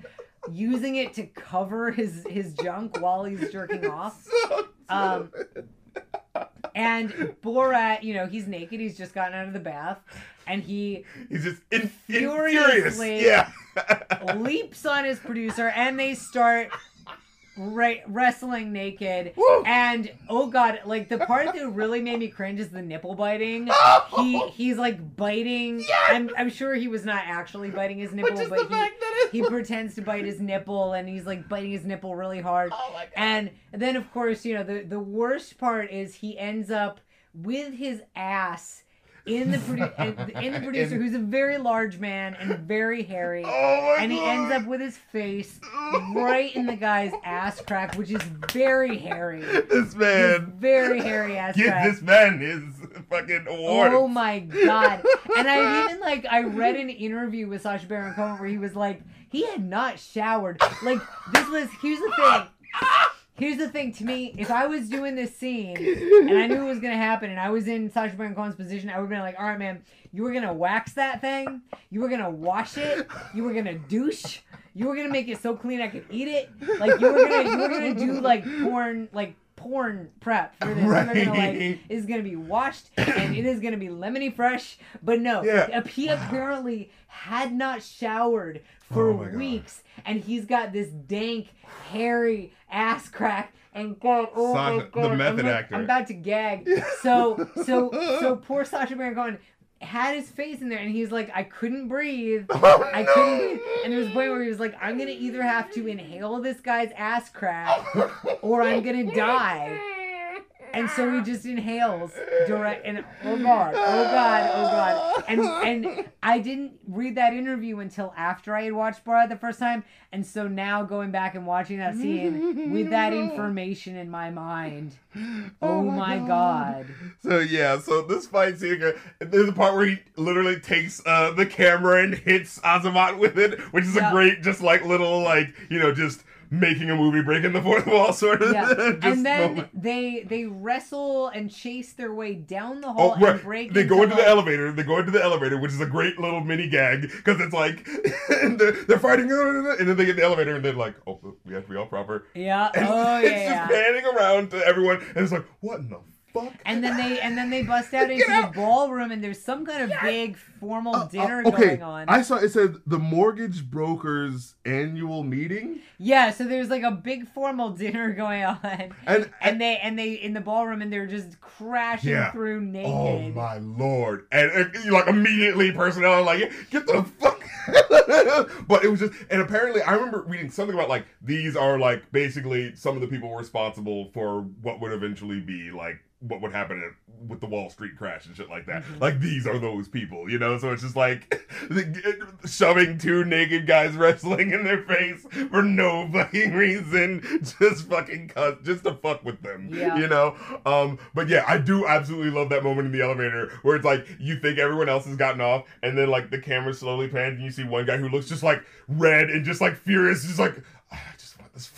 using it to cover his his junk while he's jerking off. So Um, and borat you know he's naked. He's just gotten out of the bath. And he He's just in, in furious. Furiously- Yeah. leaps on his producer and they start right wrestling naked Woo! and oh god like the part that really made me cringe is the nipple biting oh! he he's like biting Yes! I'm, I'm sure he was not actually biting his nipple But but he, fact that it he pretends to bite his nipple and he's like biting his nipple really hard Oh my god. and then of course you know the the worst part is he ends up with his ass in the produ- in the producer who's a very large man and very hairy oh my and he god. ends up with his face right in the guy's ass crack, which is very hairy. This His man. very hairy ass Give crack. this man his fucking award. Oh my god! And I even like I read an interview with Sacha Baron Cohen where he was like he had not showered. Like this was here's the thing. Here's the thing to me, if I was doing this scene and I knew it was gonna happen and I was in Sacha Baron Cohen's position, I would have been like, all right, man, you were gonna wax that thing, you were gonna wash it, you were gonna douche, you were gonna make it so clean I could eat it, like you were gonna you were gonna do like porn like porn prep for this. Were gonna like Right. is gonna be washed and it is gonna be lemony fresh. But no, Yeah. he apparently had not showered for Oh my God. weeks, and he's got this dank, hairy ass crack. And God, oh my Sacha- the God, method I'm, like- actor. I'm about to gag. So, so, so poor Sacha Baron Cohen had his face in there, and he's like, I couldn't breathe. Oh, I couldn't breathe. And there was a point where he was like, I'm gonna either have to inhale this guy's ass crack or I'm gonna die. And so he just inhales direct and oh god, oh god, oh god. And and I didn't read that interview until after I had watched Borat the first time. And so now going back and watching that scene with that information in my mind. Oh, my god. So yeah, so this fight scene, there's a part where he literally takes uh, the camera and hits Azamat with it, which is Yeah. a great, just like little, like you know, just making a movie, breaking the fourth wall, sort of. Yeah. just and then moment. they they wrestle and chase their way down the hall Oh, right. and break They go into the like- elevator. They go into the elevator, which is a great little mini gag because it's like and they're, they're fighting, and then they get in the elevator and they're like, "Oh, we have to be all proper." Yeah. And Oh it's yeah. just yeah. panning around to everyone, and it's like, "What in the fuck?" And then they and then they bust out into out. the ballroom and there's some kind of big formal Uh, uh, dinner okay, going on. I saw it said the mortgage brokers annual meeting, yeah, so there's like a big formal dinner going on. and And they and they in the ballroom and they're just crashing Yeah. through naked. Oh my lord! And, and like immediately personnel are like get the fuck. but it was just and apparently I remember reading something about like these are like basically some of the people responsible for what would eventually be like what would happen with the Wall Street crash and shit like that. Mhm. Like these are those people, you know. So it's just like shoving two naked guys wrestling in their face for no fucking reason, just fucking cuss, just to fuck with them, Yeah. you know. Um, but yeah, I do absolutely love that moment in the elevator where it's like you think everyone else has gotten off, and then like the camera slowly pans and you see one guy who looks just like red and just like furious, just like "Ah, I just want this.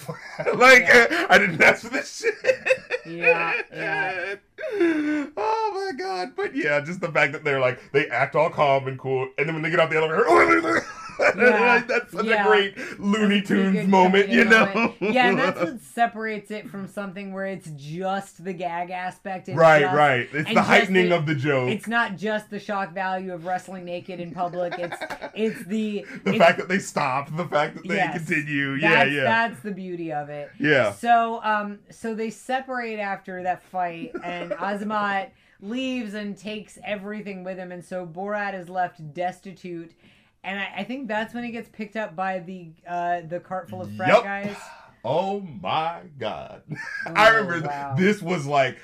like Yeah. I didn't ask for this shit. Yeah, yeah. Oh my god! But yeah, just the fact that they're like they act all calm and cool, and then when they get out the elevator, oh, Yeah. like, that's such Yeah. a great Looney That's a pretty Tunes moment, you know? moment. Yeah, and that's what separates it from something where it's just the gag aspect. Right, just- right. It's the heightening the- of the joke. It's not just the shock value of wrestling naked in public. It's it's the the it's, fact that they stop, the fact that they Yes. continue. Yeah, that's, yeah, That's the beauty of it. yeah. So um so they separate after that fight and Azamat leaves and takes everything with him and so Borat is left destitute and I, I think that's when he gets picked up by the uh the cart full of frat Yup. guys. Oh my god! I Oh, remember wow. this was like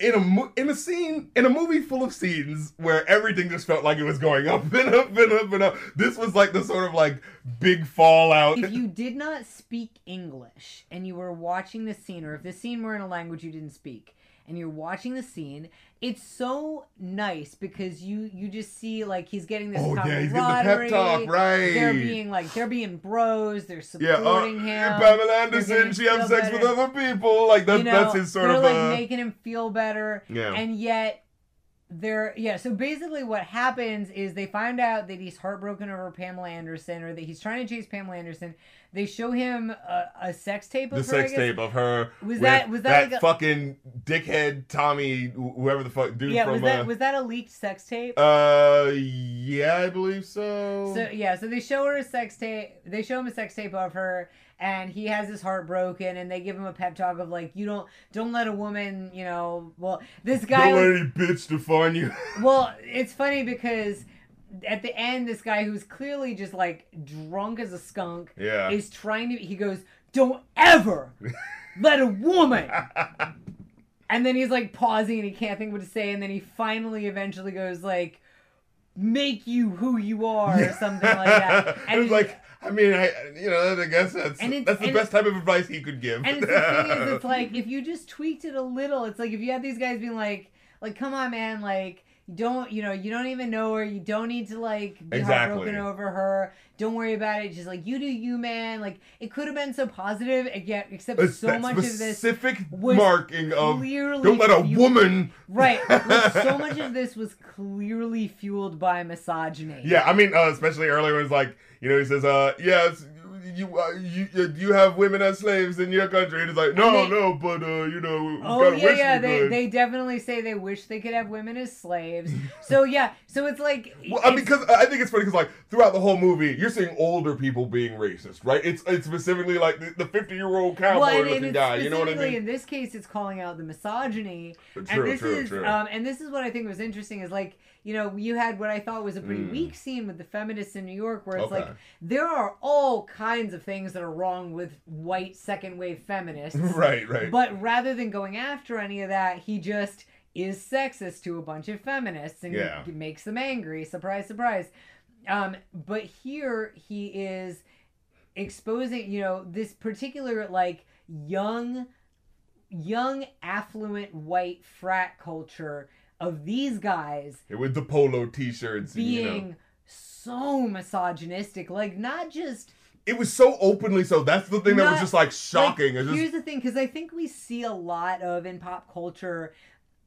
in a in a scene in a movie full of scenes where everything just felt like it was going up and up and up and up. This was like the sort of like big fallout. If you did not speak English and you were watching the scene, or if the scene were in a language you didn't speak, and you're watching the scene, it's so nice because you you just see like he's getting this oh yeah, he's getting the pep talk, right? They're being like they're being bros. They're supporting yeah, uh, him. Pamela Anderson, she has sex with other people. Like that's you know, that's his sort of like uh, making him feel better. yeah. And yet they're yeah, so basically what happens is they find out that he's heartbroken over Pamela Anderson or that he's trying to chase Pamela Anderson. They show him a, a sex tape of the her. Sex tape of her. Was that- was that like a- fucking dickhead Tommy, whoever the fuck dude Yeah, from was that uh, was that a leaked sex tape? uh yeah, I believe so. So yeah, so they show her a sex tape. They show him a sex tape of her, and he has his heart broken and they give him a pep talk of like you don't don't let a woman you know well this guy Don't was- let any bitch define you. well it's funny because at the end this guy who's clearly just like drunk as a skunk yeah. is trying to he goes don't ever let a woman and then he's like pausing and he can't think what to say and then he finally eventually goes like make you who you are or something like that and it's like, I mean, I, you know, I guess that's that's the best type of advice he could give. And it's the thing is, it's like if you just tweaked it a little, it's like if you had these guys being like, like, come on, man, like, you don't, you know, you don't even know her, you don't need to like be Exactly. heartbroken over her. Don't worry about it. Just like you do, you, man. Like it could have been so positive, and yet except It's so much of this specific marking of don't let a fueled- woman. Right. Like, so much of this was clearly fueled by misogyny. Yeah, I mean, uh, especially earlier when it's like, you know, he says, uh, yes, you, uh, you, you, you have women as slaves in your country. And it's like, no, they- no, but, uh, you know, we Oh yeah, wish yeah. They could. they definitely say they wish they could have women as slaves. So yeah, so it's like Well, I mean, it's- because I think it's funny because like throughout the whole movie, you're seeing older people being racist, right? It's it's specifically like the 50 year old cowboy well, and, looking and guy. You know what I mean? in this case, it's calling out the misogyny. True, and this true, is true. um, and this is what I think was interesting is like you know you had what I thought was a pretty Mm. weak scene with the feminists in New York where it's Okay. like there are all kinds of things that are wrong with white second wave feminists. right, right. But rather than going after any of that, he just is sexist to a bunch of feminists and Yeah. makes them angry. Surprise, surprise. Um, but here he is exposing, you know, this particular like young, young, affluent white frat culture of these guys With the polo t-shirts, and, you know. being so misogynistic. Like, not just It was so openly so. That's the thing that was just like shocking. Like, just- here's the thing, because I think we see a lot of in pop culture.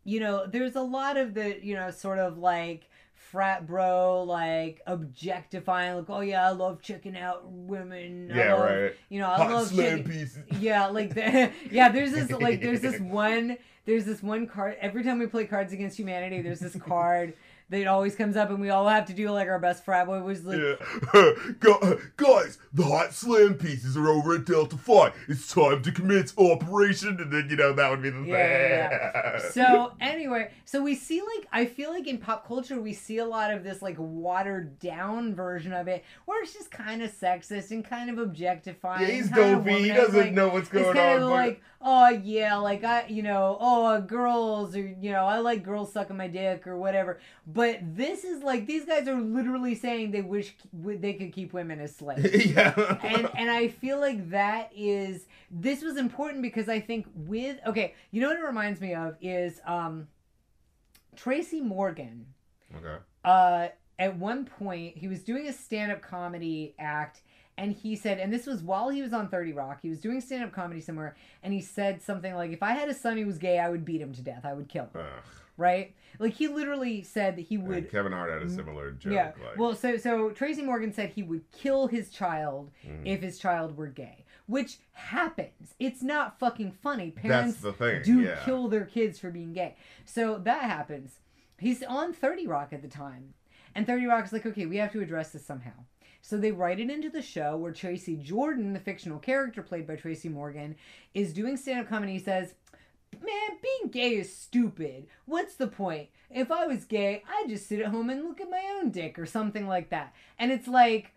You know, there's a lot of the you know sort of like frat bro like objectifying like oh yeah I love checking out women yeah, love- right. you know I Hot love checking- pieces. yeah like the, yeah there's this like there's this one there's this one card every time we play cards against humanity there's this card that always comes up and we all have to do like our best frat boy was like Yeah. Guys, the hot slam pieces are over at Delta Phi. It's time to commence operation. And then, you know, that would be the thing. Yeah, yeah, so anyway, so we see like I feel like in pop culture we see a lot of this like watered down version of it where it's just kind of sexist and kind of objectifying. Yeah, he's dopey. He doesn't like, know what's going it's kind on. of like oh yeah, like I you know oh girls or you know I like girls sucking my dick or whatever. But this is like these guys are literally saying they wish they could keep women as slaves yeah. and and I feel like that is this was important because I think with okay, you know what it reminds me of is um Tracy Morgan. okay. Uh at one point he was doing a stand-up comedy act and he said and this was while he was on 30 Rock. He was doing stand-up comedy somewhere and he said something like if I had a son who was gay, I would beat him to death. I would kill him, Ugh. Right? Like he literally said that he And would Kevin Hart had a similar joke. yeah. Like, Well, so so Tracy Morgan said he would kill his child Mhm. if his child were gay, which happens. It's not fucking funny. that's Parents the thing. do yeah. kill their kids for being gay. So that happens. He's on 30 Rock at the time. And 30 Rock's like, okay, we have to address this somehow. So they write it into the show where Tracy Jordan, the fictional character played by Tracy Morgan, is doing stand up comedy. He says, Man, being gay is stupid. What's the point? If I was gay, I'd just sit at home and look at my own dick or something like that. And it's like,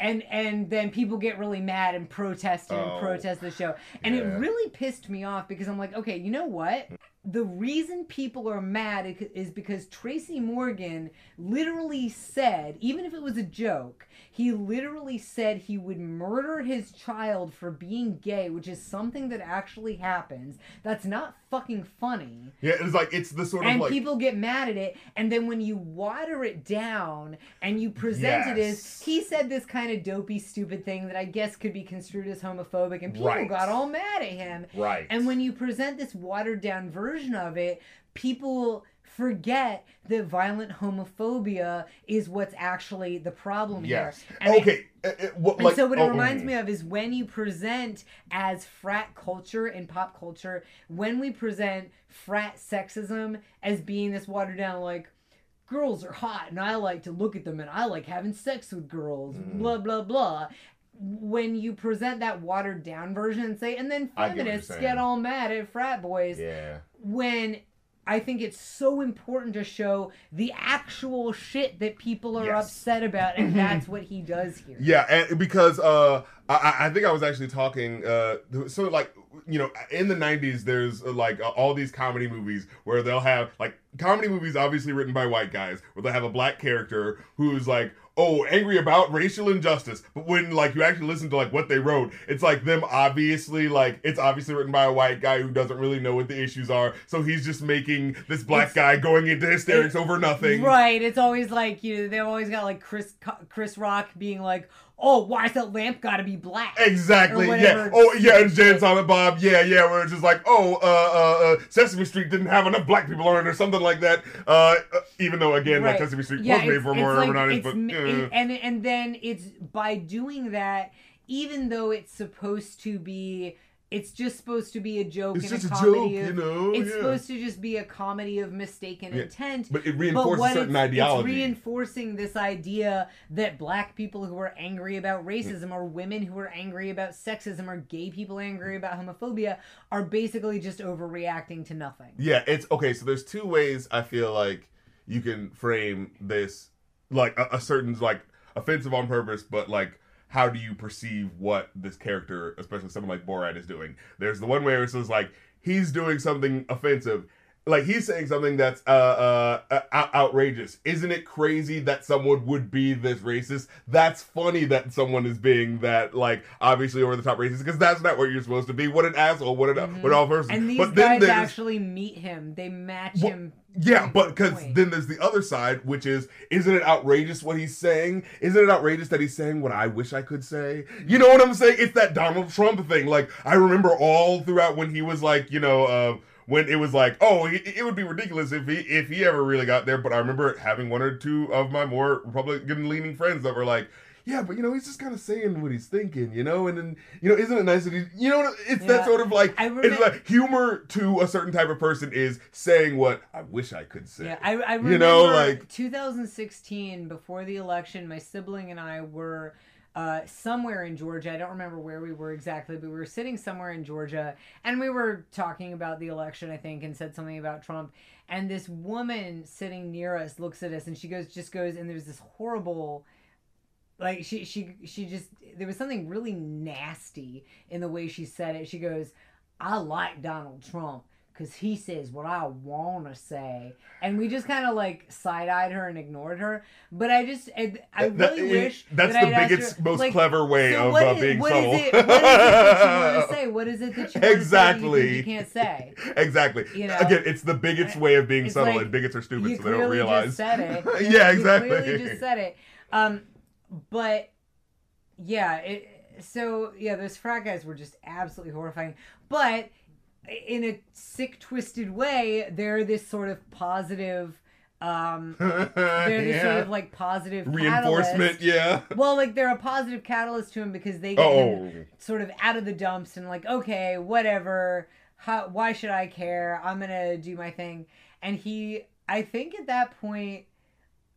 and and then people get really mad and protest and Oh. protest the show. And it really pissed me off because I'm like, okay, you know what? The reason people are mad is because Tracy Morgan literally said, even if it was a joke, he literally said he would murder his child for being gay, which is something that actually happens. That's not fucking funny. Yeah, it's like it's the sort of And like people get mad at it, and then when you water it down and you present it as he said this kind of dopey, stupid thing that I guess could be construed as homophobic, and people Right. got all mad at him. right. And when you present this watered down version of it, people forget that violent homophobia is what's actually the problem yes. here. And I- okay. uh, uh, what, and like, so what it oh, reminds mm. me of is when you present as frat culture and pop culture, when we present frat sexism as being this watered down like girls are hot and I like to look at them and I like having sex with girls, Mhm. blah blah blah. When you present that watered down version and say, and then feminists get all mad at frat boys, Yeah. when I think it's so important to show the actual shit that people are Yes. upset about, and that's what he does here. Yeah, and because uh, I, I think I was actually talking. Uh, so like you know, in the '90s, there's uh, like uh, all these comedy movies where they'll have like comedy movies, obviously written by white guys, where they'll have a black character who's like. Oh, angry about racial injustice. But when like you actually listen to like what they wrote, it's like them obviously like it's obviously written by a white guy who doesn't really know what the issues are. So he's just making this black It's- guy going into hysterics over nothing. Right. It's always like you. know, They've always got like Chris Chris Rock being like, "Oh, why's that lamp got to be black?" Exactly. Yeah. Oh, yeah. And Jay and Silent Bob. Yeah, yeah. Where it's just like, oh, uh, uh, uh, Sesame Street didn't have enough black people on it, or something like that. Uh, uh, even though again, like Right. Sesame Street Yeah, was made for more like- it's but it- and and then it's by doing that, even though it's supposed to be, it's just supposed to be a joke it's and just a a comedy. joke, of, you know. it's yeah. supposed to just be a comedy of mistaken Yeah. intent. but it reinforces what certain it's, ideology. it's reinforcing this idea that black people who are angry about racism or women who are angry about sexism or gay people angry about homophobia are basically just overreacting to nothing. Yeah, it's okay. So there's two ways I feel like you can frame this, like a, a certain like offensive on purpose, but like how do you perceive what this character, especially someone like Borat, is doing? There's the one where it's like he's doing something offensive. Like he's saying something that's uh, uh, uh, outrageous. Isn't it crazy that someone would be this racist? That's funny that someone is being that like obviously over the top racist because that's not what you're supposed to be. What an asshole! What an Mhm. what an awful person! And these but then guys actually meet him. They match Well, him. yeah, but because then there's the other side, which is, isn't it outrageous what he's saying? Isn't it outrageous that he's saying what I wish I could say? You know what I'm saying? It's that Donald Trump thing. Like I remember all throughout when he was like, you know, uh, when it was like, oh, it, would be ridiculous if he if he ever really got there. But I remember having one or two of my more Republican leaning friends that were like. Yeah, but you know he's just kind of saying what he's thinking, you know, and then you know isn't it nice that he, you know, it's Yeah. that sort of like I it's like humor to a certain type of person is saying what I wish I could say. Yeah, I, I remember You know, like- 2016 before the election. My sibling and I were uh, somewhere in Georgia. I don't remember where we were exactly, but we were sitting somewhere in Georgia, and we were talking about the election, I think, and said something about Trump. And this woman sitting near us looks at us, and she goes, just goes, and there's this horrible like she she she just there was something really nasty in the way she said it she goes i like donald trump because he says what i want to say and we just kind of like side-eyed her and ignored her but i just i, I That- really it- wish that's that the I'd biggest, her, most like, clever way so of uh, is- being what subtle. is it, what is it that you want to say what is it that you say that you, Exactly. you can't say exactly. You know? Again, it's the bigots' way of being It's subtle, like, and bigots are stupid, so they don't realize. just said it. Yeah, know, exactly. You clearly just said it. Um, but yeah, it. So yeah, those frat guys were just absolutely horrifying. But in a sick, twisted way, they're this sort of positive. Um, they're this sort Yeah. of like positive Reinforcement, catalyst. yeah. Well, like they're a positive catalyst to him because they get him Oh, sort of out of the dumps and like okay whatever how why should i care i'm gonna do my thing and he i think at that point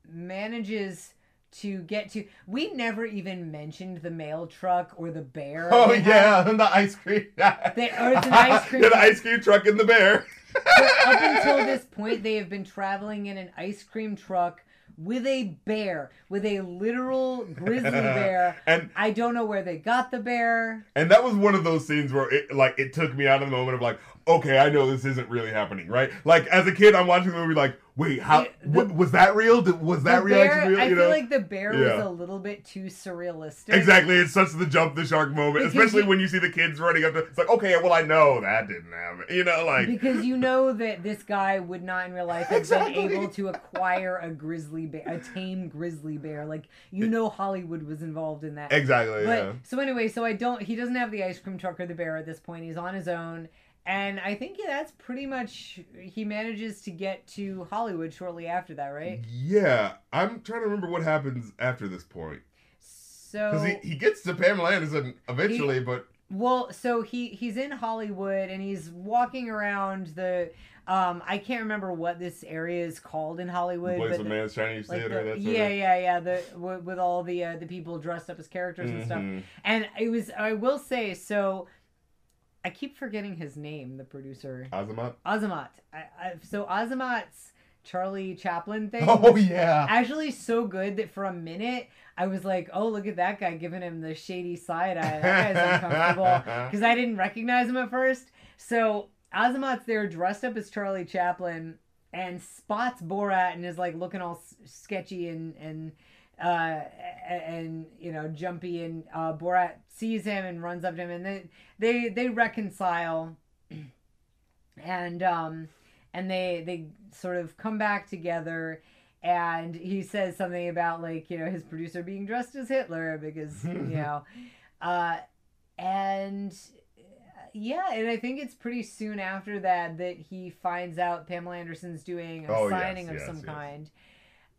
manages to get to we never even mentioned the mail truck or the bear oh yeah, and the ice cream. They- oh, it's an ice cream yeah, the ice cream truck and the bear. up until this point they have been traveling in an ice cream truck with a bear with a literal grizzly bear and i don't know where they got the bear And that was one of those scenes where it like it took me out of the moment of like, okay, I know this isn't really happening, right? Like as a kid, I'm watching the movie like, wait, how the- wa- was that real? Did, was that real? bear, real? I feel know? like the bear was a little bit too surrealistic. Exactly, it's such the jump the shark moment, Because especially you- when you see the kids running up to. It's like, okay, well, I know that didn't happen, you know, like because you know that this guy would not in real life have Exactly. been able to acquire a grizzly bear, a tame grizzly bear. Like you know, Hollywood was involved in that. exactly, But yeah. so anyway, so I don't. He doesn't have the ice cream truck or the bear at this point. He's on his own, and I think yeah, that's pretty much. He manages to get to Hollywood shortly after that, right? Yeah, I'm trying to remember what happens after this point So because he, he gets to Pamela Anderson eventually, but Well, so he he's in Hollywood and he's walking around the um I can't remember what this area is called in Hollywood, Place but of Man's Chinese like Theater. the- yeah, of. yeah, yeah, the with, with all the uh, the people dressed up as characters and stuff. Mhm. And it was I will say so. I keep forgetting his name, the producer Azamat. Azamat. I, I, so Azamat's Charlie Chaplin thing. Oh yeah. Actually, so good that for a minute I was like, "Oh, look at that guy giving him the shady side eye. That guy's uncomfortable." Because I didn't recognize him at first. So Azamat's there, dressed up as Charlie Chaplin, and spots Borat and is like looking all s- sketchy and and uh, and you know jumpy. And uh, Borat sees him and runs up to him, and they they they reconcile, and um and they they sort of come back together. And he says something about like you know his producer being dressed as Hitler because you know, uh, and yeah, and I think it's pretty soon after that that he finds out Pamela Anderson's doing a Oh, yes, signing of yes, some yes. kind.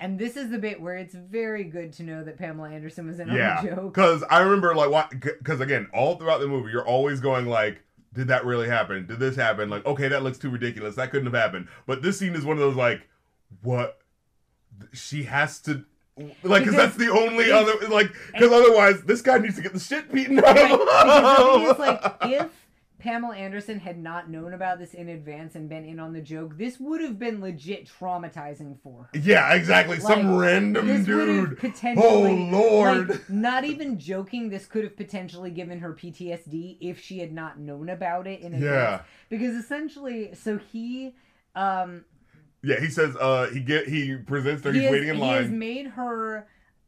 And this is the bit where it's very good to know that Pamela Anderson was in on Yeah, the joke. because I remember like what because again, all throughout the movie, you're always going like, "Did that really happen? Did this happen?" Like, okay, that looks too ridiculous. That couldn't have happened. But this scene is one of those like, what? She has to. Like, because that's the only other like, because otherwise, this guy needs to get the shit beaten out of because the thing him. is, like, if Pamela Anderson had not known about this in advance and been in on the joke, this would have been legit traumatizing for her. yeah, exactly. Some random This would have dude. potentially, Oh Lord. like, not even joking, this could have potentially given her PTSD if she had not known about it in advance. yeah. Because essentially, so he, um, Yeah, he says uh he get he presents her, he he's has, waiting in line. he has made her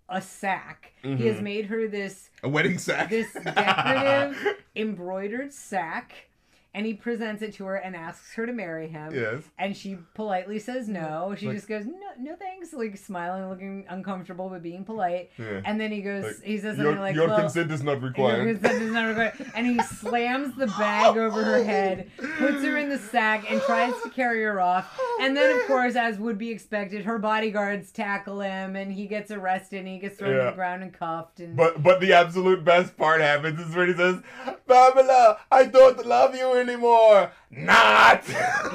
a sack. He has Mhm. made her this A wedding sack. this decorative embroidered sack and he presents it to her and asks her to marry him yes. and she politely says no she Like- just goes no no thanks like smiling looking uncomfortable but being polite Yeah. and then he goes Like, he says Your, something like your well consent is not required. your consent is not required. And he slams the bag over her head, puts her in the sack, and tries to carry her off. Oh, and then, of course, as would be expected, her bodyguards tackle him, and he gets arrested, and he gets thrown to the ground and cuffed. And But but the absolute best part happens is when he says, Pamela, I don't love you anymore. Not. That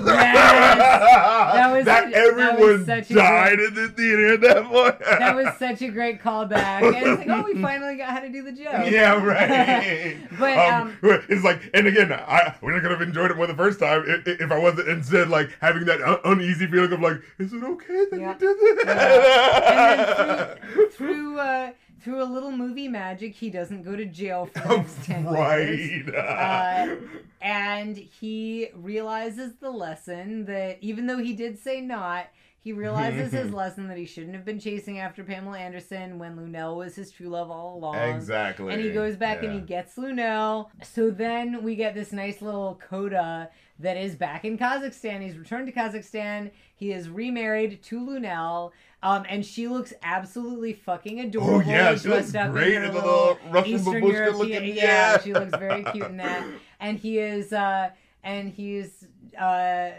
was that such- that was everyone died in the theater at that point. that was such a great callback. And it's like, oh, we finally got how to do the joke. Yeah, right. But, um, it's like, and again, I not gonna have enjoyed it more the first time if, if I wasn't instead like having that uneasy feeling of like, is it okay that Yeah. you did And then through through, uh, through a little movie magic, he doesn't go to jail for the next ten years. Uh, and he realizes the lesson that even though he did say not, he realizes his lesson that he shouldn't have been chasing after Pamela Anderson when Luenell was his true love all along. exactly. And he goes back and he gets Luenell. So then we get this nice little coda that is back in Kazakhstan. He's returned to Kazakhstan. He is remarried to Luenell. Um, and she looks absolutely fucking adorable. Oh yeah, she looks up in great in the Russian Eastern babushka looking. Yeah, Yeah, she looks very cute in that. And he is, uh, and he's uh,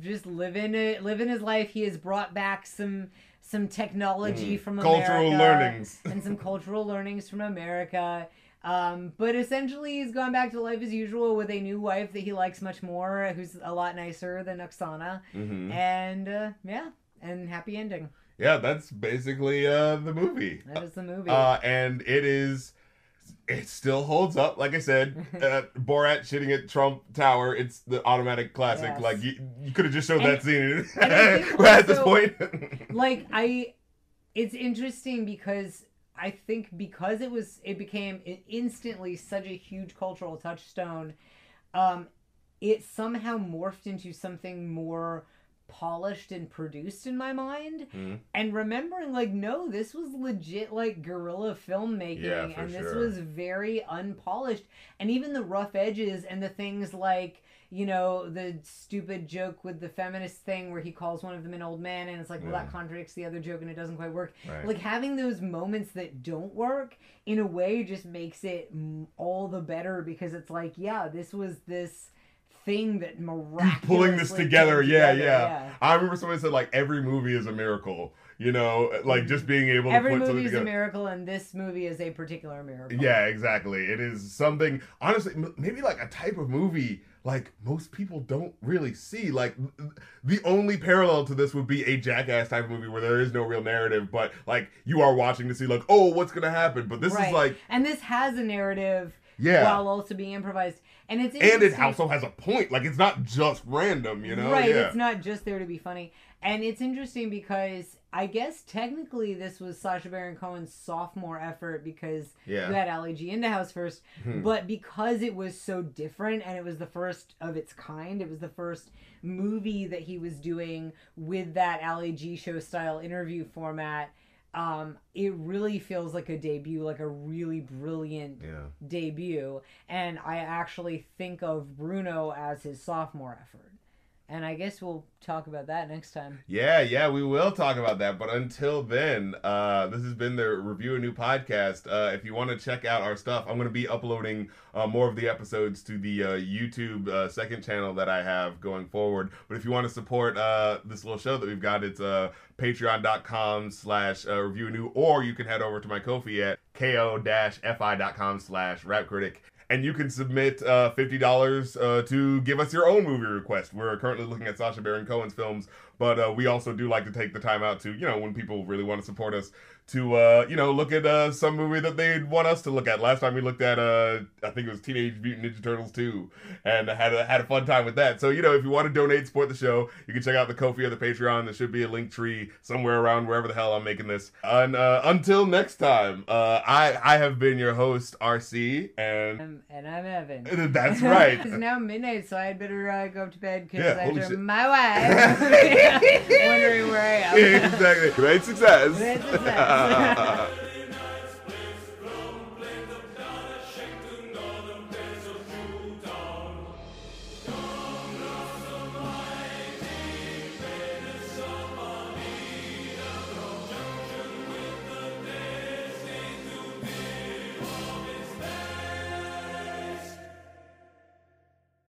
just living it, living his life. He has brought back some some technology Mm. from Cultural America learnings. and some cultural learnings from America. Um, but essentially, he's gone back to life as usual with a new wife that he likes much more, who's a lot nicer than Oksana. Mhm. And uh, yeah, and happy ending. Yeah, that's basically uh, the movie. That is the movie. Uh, and it is. It still holds up. Like I said, uh, Borat shitting at Trump Tower. It's the automatic classic. Yes. Like you, you could have just showed And- that scene at this point. like I it's interesting because I think because it was it became instantly such a huge cultural touchstone um it somehow morphed into something more polished and produced in my mind. Mhm. and remembering like no this was legit like guerrilla filmmaking Yeah, and this was very unpolished. And even the rough edges and the things like you know the stupid joke with the feminist thing where he calls one of them an old man and it's like well Yeah. that contradicts the other joke and it doesn't quite work Right. like having those moments that don't work in a way just makes it all the better because it's like yeah this was this thing that miraculously pulling this together. Yeah, together, yeah, I remember somebody said like every movie is a miracle. You know, like mm-hmm. just being able to Every put movie is a miracle, and this movie is a particular miracle. Yeah, exactly. It is something. Honestly, maybe like a type of movie like most people don't really see. Like the only parallel to this would be a jackass type of movie where there is no real narrative, but like you are watching to see like, oh, what's gonna happen? But this Right. is like, and this has a narrative yeah, while also being improvised, and it's and it also has a point. Like it's not just random, you know? Right, Yeah. it's not just there to be funny. And it's interesting because I guess technically this was Sacha Baron Cohen's sophomore effort because Yeah. you had Ali G Indahouse first, Hmm. but because it was so different and it was the first of its kind, it was the first movie that he was doing with that Ali G show style interview format. Um, it really feels like a debut, like a really brilliant yeah. debut and i actually think of bruno as his sophomore effort and i guess we'll talk about that next time Yeah, yeah, we will talk about that. But until then, uh, this has been the Review a New podcast. Uh, if you want to check out our stuff, I'm going to be uploading uh, more of the episodes to the uh, YouTube uh, second channel that I have going forward. But if you want to support uh, this little show that we've got, it's patreon.com slash review new, or you can head over to my Ko-fi at ko-fi.com slash rap critic and you can submit uh, fifty dollars uh, to give us your own movie request. We're currently looking at Sacha Baron Cohen's films, but uh, we also do like to take the time out to, you know, when people really want to support us, to uh, you know look at uh, some movie that they want us to look at. Last time we looked at, uh, I think it was Teenage Mutant Ninja Turtles two, and had a, had a fun time with that. So you know, if you want to donate, support the show, you can check out the Ko-fi or the Patreon. There should be a Linktree somewhere around wherever the hell I'm making this. And uh, until next time, uh, I I have been your host RC, and um, and i'm evan that's right. it's now midnight so i'd better uh, go up to bed because Yeah, after my wife wondering where i am exactly. Great success. Great success. ハハハハ。